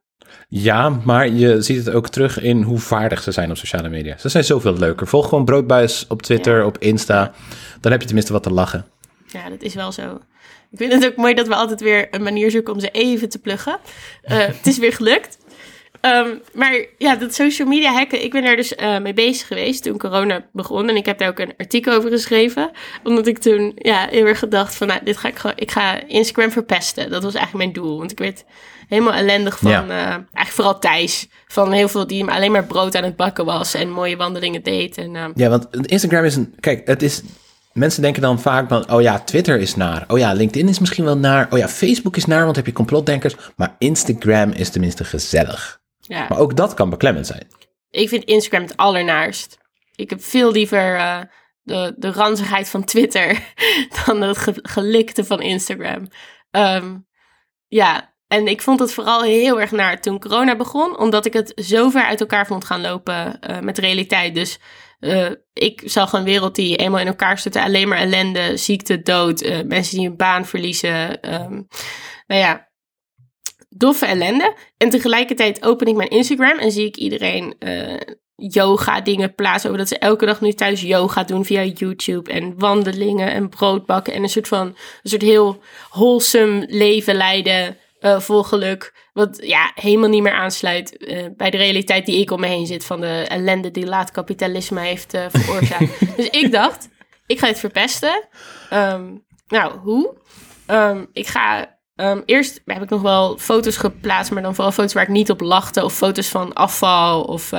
Ja, maar je ziet het ook terug in hoe vaardig ze zijn op sociale media. Ze zijn zoveel leuker. Volg gewoon Broodbuis op Twitter, Ja. op Insta. Dan heb je tenminste wat te lachen. Ja, dat is wel zo. Ik vind het ook mooi dat we altijd weer een manier zoeken om ze even te pluggen. Eh, het is weer gelukt. Ehm, maar ja, dat social media hacken, ik ben daar dus eh, mee bezig geweest toen corona begon. En ik heb daar ook een artikel over geschreven. Omdat ik toen ja, heel erg gedacht van, nou, dit ga ik gewoon, ik ga Instagram verpesten. Dat was eigenlijk mijn doel. Want ik werd helemaal ellendig van, Ja. eh, eigenlijk vooral Thijs. Van heel veel die alleen maar brood aan het bakken was en mooie wandelingen deed. En, ehm, Ja, want Instagram is een... Kijk, het is... Mensen denken dan vaak van, oh ja, Twitter is naar. Oh ja, LinkedIn is misschien wel naar. Oh ja, Facebook is naar, want heb je complotdenkers. Maar Instagram is tenminste gezellig. ja. Maar ook dat kan beklemmend zijn. Ik vind Instagram het allernaarst. Ik heb veel liever eh, de, de ranzigheid van Twitter dan het ge- gelikte van Instagram. Ehm, ja, en ik vond het vooral heel erg naar toen corona begon, omdat ik het zo ver uit elkaar vond gaan lopen eh, met realiteit. Dus eh, ik zag een wereld die eenmaal in elkaar stutte, alleen maar ellende, ziekte, dood, eh, mensen die hun baan verliezen. ehm, nou ja, doffe ellende. En tegelijkertijd open ik mijn Instagram en zie ik iedereen eh, yoga dingen plaatsen. Over dat ze elke dag nu thuis yoga doen via YouTube. En wandelingen en broodbakken. En een soort van, een soort heel wholesome leven leiden. Eh, vol geluk. Wat ja, helemaal niet meer aansluit eh, bij de realiteit die ik om me heen zit. Van de ellende die laat kapitalisme heeft eh, veroorzaakt. dus ik dacht, ik ga het verpesten. Ehm, nou, hoe? Ehm, ik ga Ehm, eerst heb ik nog wel foto's geplaatst, maar dan vooral foto's waar ik niet op lachte. Of foto's van afval of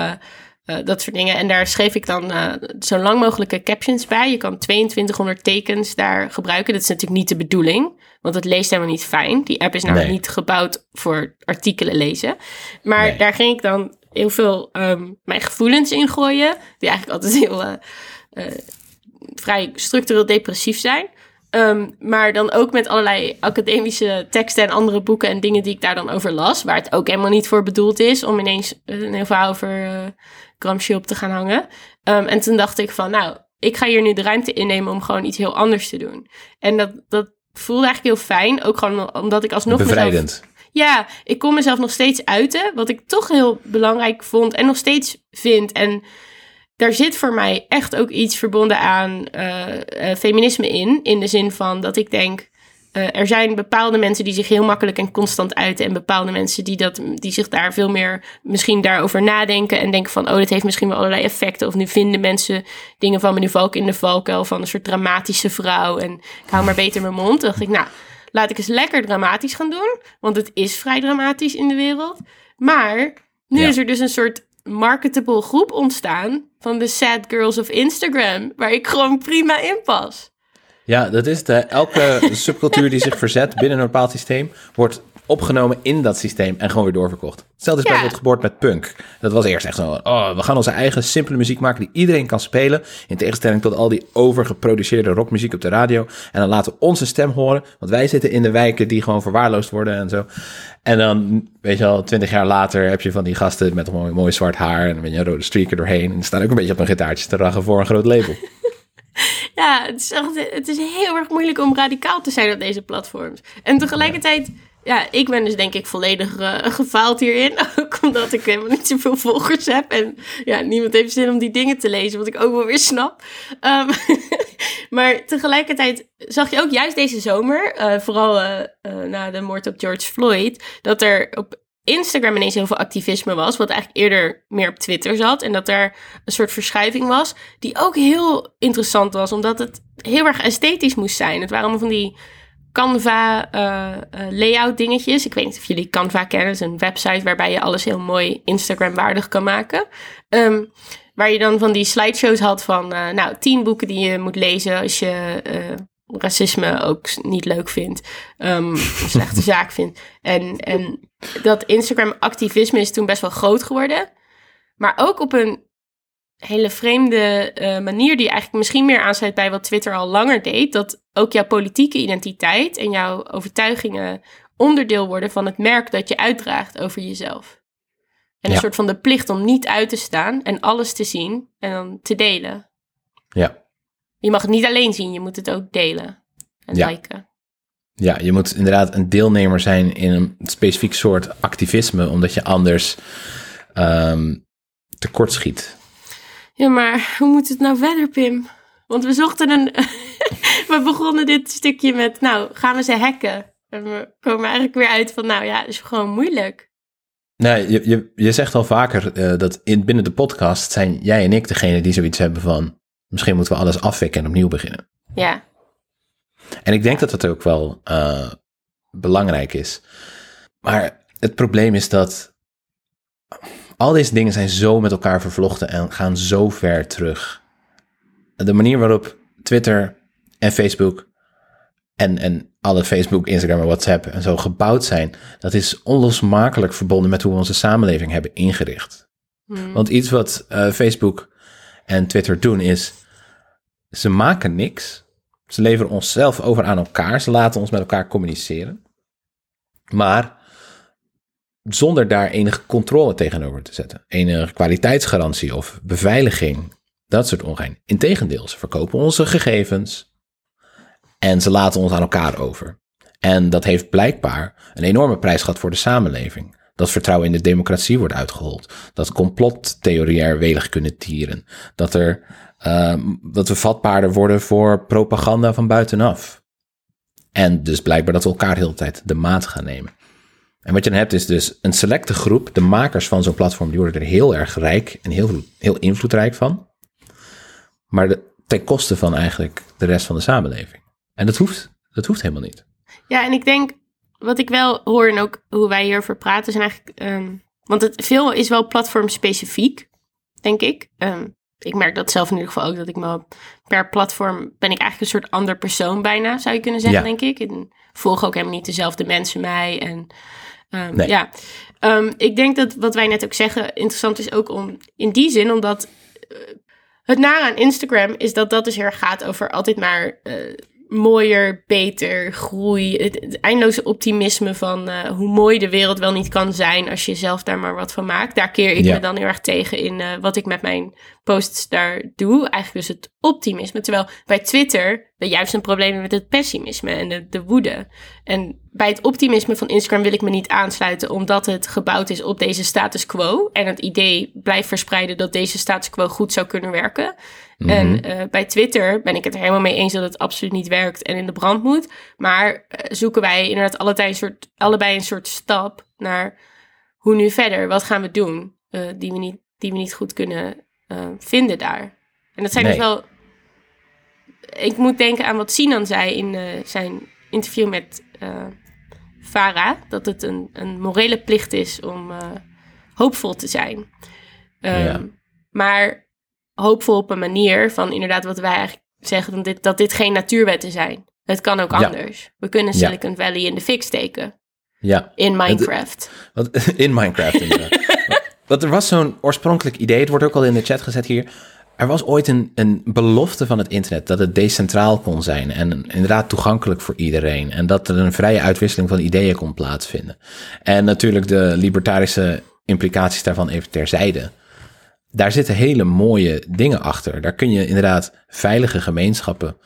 eh, dat soort dingen. En daar schreef ik dan eh, zo lang mogelijke captions bij. Je kan 2200 tekens daar gebruiken. Dat is natuurlijk niet de bedoeling, want het leest helemaal niet fijn. Die app is namelijk Nee. niet gebouwd voor artikelen lezen. Maar Nee. daar ging ik dan heel veel ehm, mijn gevoelens in gooien. Die eigenlijk altijd heel eh, vrij structureel depressief zijn. Ehm, maar dan ook met allerlei academische teksten en andere boeken en dingen die ik daar dan over las. Waar het ook helemaal niet voor bedoeld is om ineens een heel verhaal over eh Gramsci op te gaan hangen. Ehm, en toen dacht ik van, nou, ik ga hier nu de ruimte innemen om gewoon iets heel anders te doen. En dat, dat voelde eigenlijk heel fijn. Ook gewoon omdat ik alsnog mezelf- Bevrijdend. ja, ik kon mezelf nog steeds uiten. Wat ik toch heel belangrijk vond en nog steeds vind. En daar zit voor mij echt ook iets verbonden aan eh, eh, feminisme in. In de zin van dat ik denk. Eh, er zijn bepaalde mensen die zich heel makkelijk en constant uiten. En bepaalde mensen die, dat, die zich daar veel meer misschien daarover nadenken. En denken van, oh, dit heeft misschien wel allerlei effecten. Of nu vinden mensen dingen van me. Nu val ik in de valkuil van een soort dramatische vrouw. En ik hou maar beter mijn mond. Toen dacht ik, nou, laat ik eens lekker dramatisch gaan doen. Want het is vrij dramatisch in de wereld. Maar nu Ja. is er dus een soort marketable groep ontstaan van de sad girls of Instagram, waar ik gewoon prima in pas. Ja, dat is de, elke subcultuur die zich verzet binnen een bepaald systeem, wordt opgenomen in dat systeem en gewoon weer doorverkocht. Hetzelfde is Ja. bijvoorbeeld geboord met punk. Dat was eerst echt zo, oh, we gaan onze eigen simpele muziek maken die iedereen kan spelen. In tegenstelling tot al die overgeproduceerde rockmuziek op de radio. En dan laten we onze stem horen, want wij zitten in de wijken die gewoon verwaarloosd worden en zo. En dan, weet je al, twintig jaar later heb je van die gasten met een mooi, mooi zwart haar en dan ben je een rode streak er doorheen. En staan ook een beetje op een gitaartje te rachen voor een groot label. Ja, het is, echt, het is heel erg moeilijk om radicaal te zijn op deze platforms. En tegelijkertijd, ja, ik ben dus denk ik volledig eh, gefaald hierin. Ook omdat ik helemaal niet zoveel volgers heb. En ja, niemand heeft zin om die dingen te lezen, wat ik ook wel weer snap. Ehm, maar tegelijkertijd zag je ook juist deze zomer, eh, vooral eh, na de moord op George Floyd, dat er op Instagram ineens heel veel activisme was, wat eigenlijk eerder meer op Twitter zat. En dat er een soort verschuiving was, die ook heel interessant was, omdat het heel erg esthetisch moest zijn. Het waren allemaal van die Canva eh, eh, dingetjes. Ik weet niet of jullie Canva kennen, het is een website waarbij je alles heel mooi Instagram waardig kan maken. Ehm, waar je dan van die slideshows had van, eh, nou, tien boeken die je moet lezen als je racisme ook niet leuk vindt, ehm, een slechte zaak vindt. En, en dat Instagram-activisme is toen best wel groot geworden. Maar ook op een hele vreemde eh, manier, die eigenlijk misschien meer aansluit bij wat Twitter al langer deed. Dat ook jouw politieke identiteit en jouw overtuigingen onderdeel worden van het merk dat je uitdraagt over jezelf. En een Ja. soort van de plicht om niet uit te staan en alles te zien en dan te delen. Ja. Je mag het niet alleen zien, je moet het ook delen en Ja. liken. Ja, je moet inderdaad een deelnemer zijn in een specifiek soort activisme, omdat je anders ehm tekortschiet. Ja, maar hoe moet het nou verder, Pim? Want we zochten een. we begonnen dit stukje met. Nou, gaan we ze hacken? En we komen eigenlijk weer uit van. Nou ja, het is gewoon moeilijk. Nee, je, je, je zegt al vaker eh, dat in, binnen de podcast zijn jij en ik degene die zoiets hebben van... misschien moeten we alles afwikken en opnieuw beginnen. Ja, En ik denk dat dat ook wel eh, belangrijk is. Maar het probleem is dat al deze dingen zijn zo met elkaar vervlochten en gaan zo ver terug. De manier waarop Twitter en Facebook en, en alle Facebook, Instagram en WhatsApp en zo gebouwd zijn, dat is onlosmakelijk verbonden met hoe we onze samenleving hebben ingericht. Hmm. Want iets wat eh, Facebook en Twitter doen is, ze maken niks. Ze leveren onszelf over aan elkaar. Ze laten ons met elkaar communiceren. Maar zonder daar enige controle tegenover te zetten. Enige kwaliteitsgarantie of beveiliging. Dat soort ongein. Integendeel, ze verkopen onze gegevens. En ze laten ons aan elkaar over. En dat heeft blijkbaar een enorme prijs gehad voor de samenleving. Dat vertrouwen in de democratie wordt uitgehold. Dat complottheorieën welig kunnen tieren. Dat, er, ehm, dat we vatbaarder worden voor propaganda van buitenaf. En dus blijkbaar dat we elkaar de hele tijd de maat gaan nemen. En wat je dan hebt is dus een selecte groep, de makers van zo'n platform, die worden er heel erg rijk en heel, heel invloedrijk van. Maar ten koste van eigenlijk de rest van de samenleving. En dat hoeft, dat hoeft helemaal niet. ja, en ik denk. Wat ik wel hoor en ook hoe wij hierover praten, zijn eigenlijk. ehm, want het veel is wel platformspecifiek, denk ik. Ehm, ik merk dat zelf in ieder geval ook, dat ik me per platform ben ik eigenlijk een soort ander persoon bijna, zou je kunnen zeggen, Ja. denk ik. En volg ook helemaal niet dezelfde mensen mij. En ehm, Nee. ja, ik denk dat wat wij net ook zeggen interessant is ook om in die zin, omdat eh, het nare aan Instagram is dat dat dus heel erg gaat over altijd maar eh, mooier, beter, groei. Het, het eindeloze optimisme van eh, hoe mooi de wereld wel niet kan zijn als je zelf daar maar wat van maakt. Daar keer ik Ja. me dan heel erg tegen in eh, wat ik met mijn posts daar doe. Eigenlijk dus het optimisme. Terwijl bij Twitter we juist een probleem hebben met het pessimisme en de, de woede. En bij het optimisme van Instagram wil ik me niet aansluiten, omdat het gebouwd is op deze status quo. En het idee blijft verspreiden dat deze status quo goed zou kunnen werken. En eh, bij Twitter ben ik het er helemaal mee eens dat het absoluut niet werkt en in de brand moet. Maar eh, zoeken wij inderdaad allebei een, soort, allebei een soort stap naar hoe nu verder? Wat gaan we doen eh, die, we niet, die we niet goed kunnen eh, vinden daar? En dat zijn dus Nee. wel. Ik moet denken aan wat Sinan zei in eh, zijn interview met eh Farah: dat het een, een morele plicht is om hoopvol te zijn. Ehm, Ja. Maar hoopvol op een manier van inderdaad wat wij eigenlijk zeggen dat dit, dat dit geen natuurwetten zijn. Het kan ook Ja. anders. We kunnen Ja. Silicon Valley in de fik steken. Ja, In Minecraft. Want, in Minecraft inderdaad. Want er was zo'n oorspronkelijk idee, het wordt ook al in de chat gezet hier. Er was ooit een, een belofte van het internet dat het decentraal kon zijn en inderdaad toegankelijk voor iedereen. En dat er een vrije uitwisseling van ideeën kon plaatsvinden. En natuurlijk de libertarische implicaties daarvan even terzijde. Daar zitten hele mooie dingen achter. Daar kun je inderdaad veilige gemeenschappen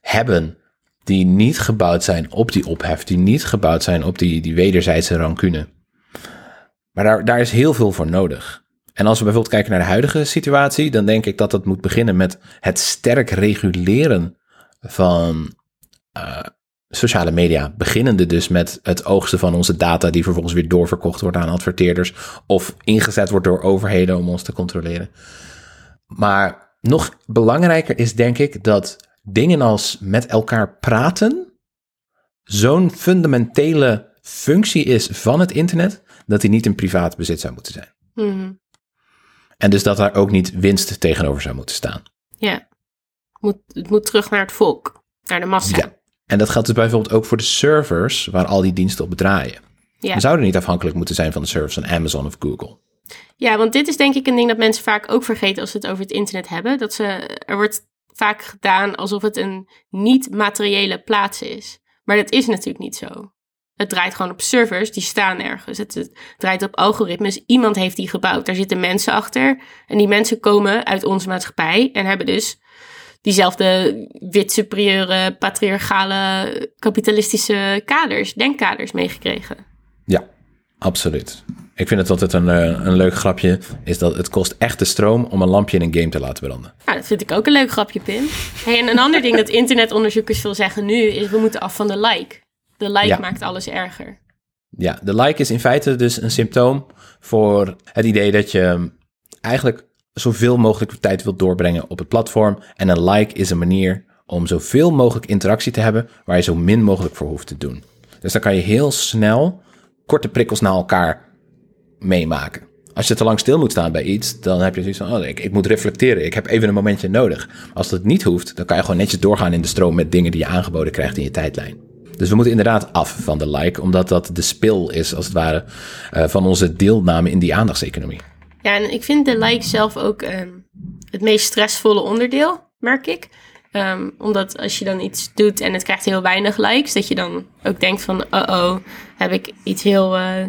hebben die niet gebouwd zijn op die ophef, die niet gebouwd zijn op die, die wederzijdse rancune. Maar daar, is heel veel voor nodig. En als we bijvoorbeeld kijken naar de huidige situatie, dan denk ik dat dat moet beginnen met het sterk reguleren van eh, sociale media. Beginnende dus met het oogsten van onze data, die vervolgens weer doorverkocht wordt aan adverteerders of ingezet wordt door overheden om ons te controleren. Maar nog belangrijker is denk ik dat dingen als met elkaar praten zo'n fundamentele functie is van het internet dat die niet in privaat bezit zou moeten zijn. Mhm. En dus dat daar ook niet winst tegenover zou moeten staan. Ja. Moet, het moet terug naar het volk. Naar de massa. Ja. En dat geldt dus bijvoorbeeld ook voor de servers waar al die diensten op draaien. Ja. We zouden niet afhankelijk moeten zijn van de servers van Amazon of Google. Ja, want dit is denk ik een ding dat mensen vaak ook vergeten als ze het over het internet hebben. Dat ze, er wordt vaak gedaan alsof het een niet-materiële plaats is. Maar dat is natuurlijk niet zo. Het draait gewoon op servers, die staan ergens. Het, het draait op algoritmes. Iemand heeft die gebouwd. Daar zitten mensen achter. En die mensen komen uit onze maatschappij en hebben dus diezelfde wit superieure, patriarchale, kapitalistische kaders, denkkaders meegekregen. Ja, absoluut. Ik vind het altijd een, eh, een leuk grapje, is dat het kost echte stroom om een lampje in een game te laten branden. Nou, dat vind ik ook een leuk grapje, Pim. Hey, en een ander ding dat internetonderzoekers veel zeggen nu is we moeten af van de like. De like Ja. maakt alles erger. Ja, de like is in feite dus een symptoom voor het idee dat je eigenlijk zoveel mogelijk tijd wilt doorbrengen op het platform. En een like is een manier om zoveel mogelijk interactie te hebben waar je zo min mogelijk voor hoeft te doen. Dus dan kan je heel snel korte prikkels naar elkaar meemaken. Als je te lang stil moet staan bij iets, dan heb je zoiets van, oh, ik, ik moet reflecteren, ik heb even een momentje nodig. Als dat niet hoeft, dan kan je gewoon netjes doorgaan in de stroom met dingen die je aangeboden krijgt in je tijdlijn. Dus we moeten inderdaad af van de like, omdat dat de spil is, als het ware, eh, van onze deelname in die aandachtseconomie. Ja, en ik vind de like zelf ook ehm, het meest stressvolle onderdeel, merk ik. Ehm, omdat als je dan iets doet en het krijgt heel weinig likes, dat je dan ook denkt van, oh-oh, heb ik iets heel eh,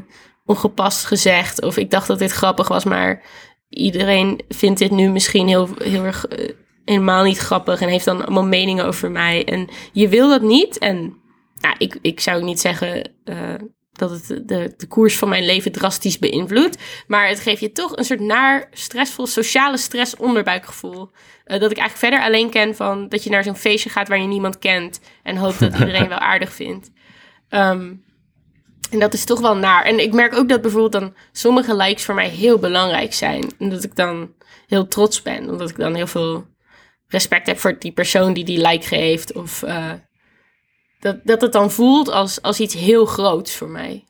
ongepast gezegd? Of ik dacht dat dit grappig was, maar iedereen vindt dit nu misschien heel, heel erg eh, helemaal niet grappig en heeft dan allemaal meningen over mij. En je wil dat niet. En nou, ik, ik zou niet zeggen eh, dat het de, de koers van mijn leven drastisch beïnvloedt. Maar het geeft je toch een soort naar, stressvol, sociale stress onderbuikgevoel. Eh, dat ik eigenlijk verder alleen ken van dat je naar zo'n feestje gaat waar je niemand kent. En hoopt dat iedereen wel aardig vindt. Ehm, en dat is toch wel naar. En ik merk ook dat bijvoorbeeld dan sommige likes voor mij heel belangrijk zijn. En dat ik dan heel trots ben. Omdat ik dan heel veel respect heb voor die persoon die die like geeft. Of eh, dat, dat het dan voelt als, als iets heel groots voor mij.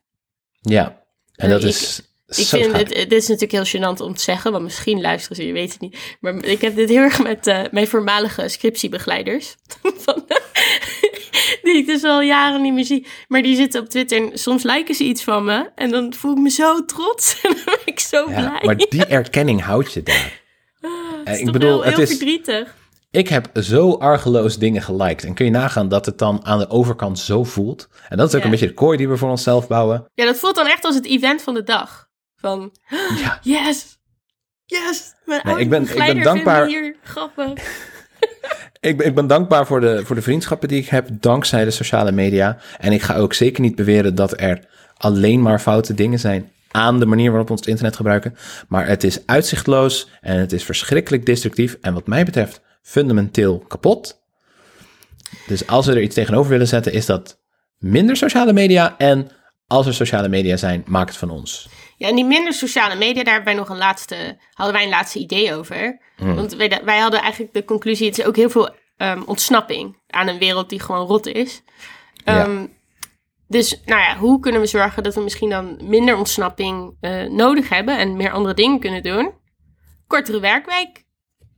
Ja, en dat ik- is Ik zo vind het, dit is natuurlijk heel gênant om te zeggen, want misschien luisteren ze, je weet het niet. Maar ik heb dit heel erg met eh, mijn voormalige scriptiebegeleiders. Van, die ik dus al jaren niet meer zie. Maar die zitten op Twitter en soms liken ze iets van me. En dan voel ik me zo trots en dan ben ik zo Ja, blij. maar die erkenning houdt je daar. Het Eh, ik bedoel, wel het heel is, verdrietig. Ik heb zo argeloos dingen geliked. En kun je nagaan dat het dan aan de overkant zo voelt. En dat is ook Ja. een beetje de kooi die we voor onszelf bouwen. Ja, dat voelt dan echt als het event van de dag. Van, Ja, yes, yes, mijn Nee, ik ben- ik ben dankbaar- hier grappig. ik, ben- ik ben dankbaar voor de, voor de vriendschappen die ik heb dankzij de sociale media. En ik ga ook zeker niet beweren dat er alleen maar foute dingen zijn aan de manier waarop we ons internet gebruiken. Maar het is uitzichtloos en het is verschrikkelijk destructief. En wat mij betreft fundamenteel kapot. Dus als we er iets tegenover willen zetten, is dat minder sociale media. En als er sociale media zijn, maak het van ons. Ja, en die minder sociale media, daar hebben wij nog een laatste, hadden wij een laatste idee over. Want wij, wij hadden eigenlijk de conclusie, het is ook heel veel ehm, ontsnapping aan een wereld die gewoon rot is. Ja. Ehm, Dus nou ja, hoe kunnen we zorgen dat we misschien dan minder ontsnapping eh, nodig hebben en meer andere dingen kunnen doen? Kortere werkweek.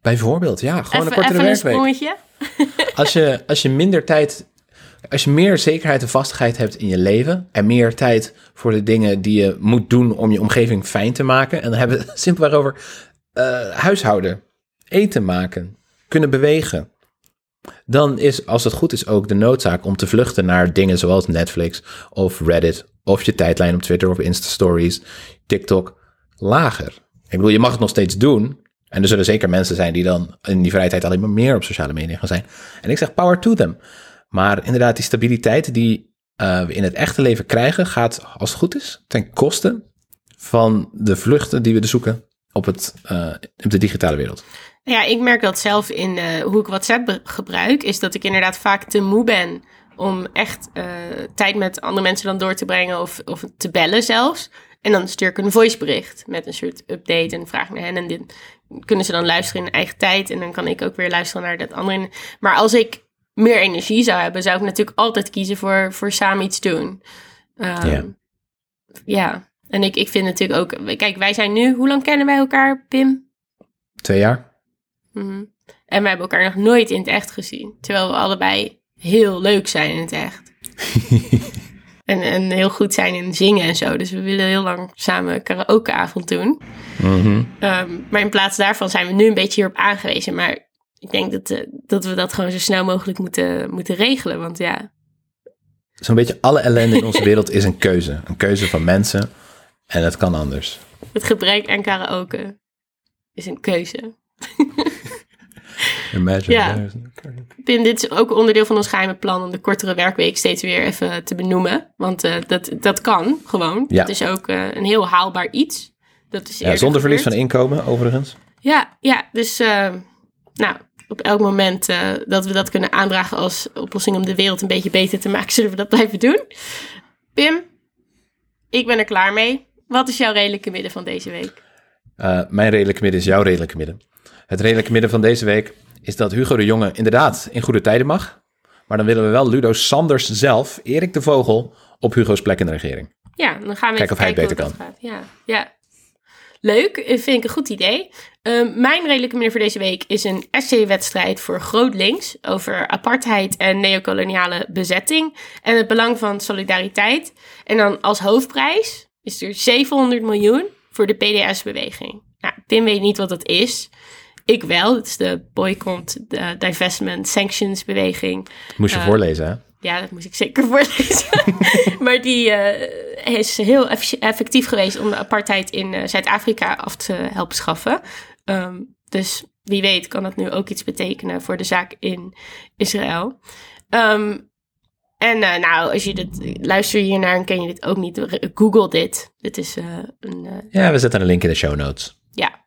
Bijvoorbeeld, ja, gewoon even, een kortere een werkweek. sprongetje. Als je, als je minder tijd, als je meer zekerheid en vastigheid hebt in je leven en meer tijd voor de dingen die je moet doen om je omgeving fijn te maken, en dan hebben we het simpelweg over eh, huishouden, eten maken, kunnen bewegen, dan is, als het goed is, ook de noodzaak om te vluchten naar dingen zoals Netflix of Reddit of je tijdlijn op Twitter of Insta Stories, TikTok, lager. Ik bedoel, je mag het nog steeds doen. En er zullen zeker mensen zijn die dan in die vrije tijd alleen maar meer op sociale media gaan zijn. En ik zeg power to them. Maar inderdaad, die stabiliteit die eh, we in het echte leven krijgen, gaat als het goed is ten koste van de vluchten die we zoeken op, het, op de digitale wereld. Ja, ik merk dat zelf in eh, hoe ik WhatsApp gebruik, is dat ik inderdaad vaak te moe ben om echt tijd met andere mensen dan door te brengen of, of te bellen zelfs. En dan stuur ik een voicebericht met een soort update en vraag naar hen. En dit kunnen ze dan luisteren in eigen tijd. En dan kan ik ook weer luisteren naar dat andere. Maar als ik meer energie zou hebben, zou ik natuurlijk altijd kiezen voor, voor samen iets doen. Ja. ja, en ik, ik vind natuurlijk ook... Kijk, wij zijn nu... Hoe lang kennen wij elkaar, Pim? Twee jaar? Mhm. En we hebben elkaar nog nooit in het echt gezien. Terwijl we allebei heel leuk zijn in het echt. en, en heel goed zijn in zingen en zo. Dus we willen heel lang samen karaokeavond doen. Mhm. Ehm, maar in plaats daarvan zijn we nu een beetje hierop aangewezen. Maar ik denk dat, eh, dat we dat gewoon zo snel mogelijk moeten, moeten regelen. Want ja, Zo'n beetje alle ellende in onze wereld is een keuze. Een keuze van mensen. En het kan anders. het gebrek aan karaoke is een keuze. Imagine Ja. dit is ook onderdeel van ons geheime plan om de kortere werkweek steeds weer even te benoemen. Want eh, dat, dat kan gewoon. Ja. Dat is ook eh, een heel haalbaar iets. Dat is Ja, zonder verlies van inkomen, overigens. Ja, ja dus eh, nou, op elk moment dat we dat kunnen aandragen als oplossing om de wereld een beetje beter te maken, zullen we dat blijven doen. Pim, ik ben er klaar mee. Wat is jouw redelijke midden van deze week? Mijn redelijke midden is jouw redelijke midden. Het redelijke midden van deze week is dat Hugo de Jonge inderdaad in goede tijden mag. Maar dan willen we wel Ludo Sanders zelf, Erik de Vogel, op Hugo's plek in de regering. Ja, dan gaan we Kijken of hij het kijken beter gaat. Ja, ja. Leuk, eh, vind ik een goed idee. Ehm, mijn redelijke midden voor deze week is een essay-wedstrijd voor GrootLinks over apartheid en neocoloniale bezetting en het belang van solidariteit. En dan als hoofdprijs is er 700 miljoen voor de PDS-beweging. Nou, Pim weet niet wat dat is. Ik wel. Het is de boycott, de divestment, sanctions beweging. Moest je voorlezen, hè? Ja, dat moest ik zeker voorlezen. maar die eh, is heel eff- effectief geweest om de apartheid in eh, Zuid-Afrika af te helpen schaffen. Ehm, dus wie weet kan dat nu ook iets betekenen voor de zaak in Israël. Ehm, en eh, nou, als je dit luister je hiernaar en ken je dit ook niet, google dit. Dit is eh, een, eh, Ja, we zetten een link in de show notes. ja.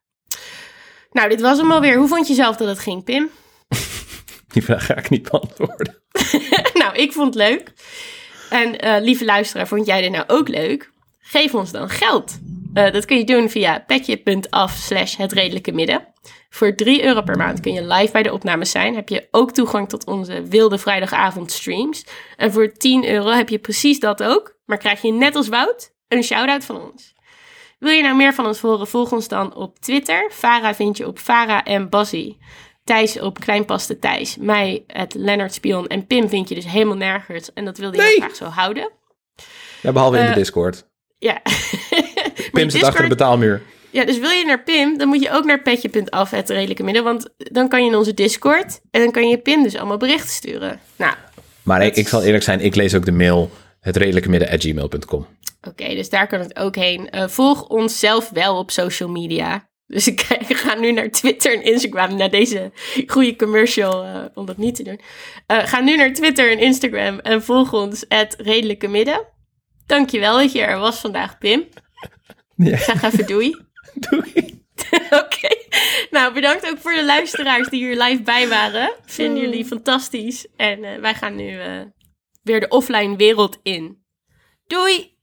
Nou, dit was hem alweer. Hoe vond je zelf dat het ging, Pim? Die vraag ga ik niet beantwoorden. nou, ik vond het leuk. En eh, lieve luisteraar, vond jij dit nou ook leuk? Geef ons dan geld. Eh, dat kun je doen via petje.af slash het redelijke midden. Voor 3 euro per maand kun je live bij de opnames zijn. Heb je ook toegang tot onze wilde vrijdagavond streams. En voor 10 euro heb je precies dat ook. Maar krijg je net als Wout een shout-out van ons. Wil je nou meer van ons horen? Volg ons dan op Twitter. Farah vind je op Farah en Bassie. Thijs op Kleinpaste Thijs. Mij het Lennart Spion. En Pim vind je dus helemaal nergens. En dat wilde je Nee. graag zo houden. Ja, behalve in de Eh, Discord. Ja. Pim zit achter de betaalmuur. Ja, dus wil je naar Pim, dan moet je ook naar petje.af, het redelijke midden. Want dan kan je in onze Discord en dan kan je Pim dus allemaal berichten sturen. Nou, Maar ik, ik zal eerlijk zijn, ik lees ook de mail het redelijke midden at gmail.com. oké, dus daar kan het ook heen. Eh, volg ons zelf wel op social media. Dus ik ik ga nu naar Twitter en Instagram, naar deze goede commercial, eh, om dat niet te doen. Eh, ga nu naar Twitter en Instagram en volg ons, het redelijke midden. Dankjewel dat je er was vandaag, Pim. Ja. Zeg even doei. Doei. Oké. Nou, bedankt ook voor de luisteraars die hier live bij waren. Vinden jullie fantastisch. En wij gaan nu weer de offline wereld in. Doei!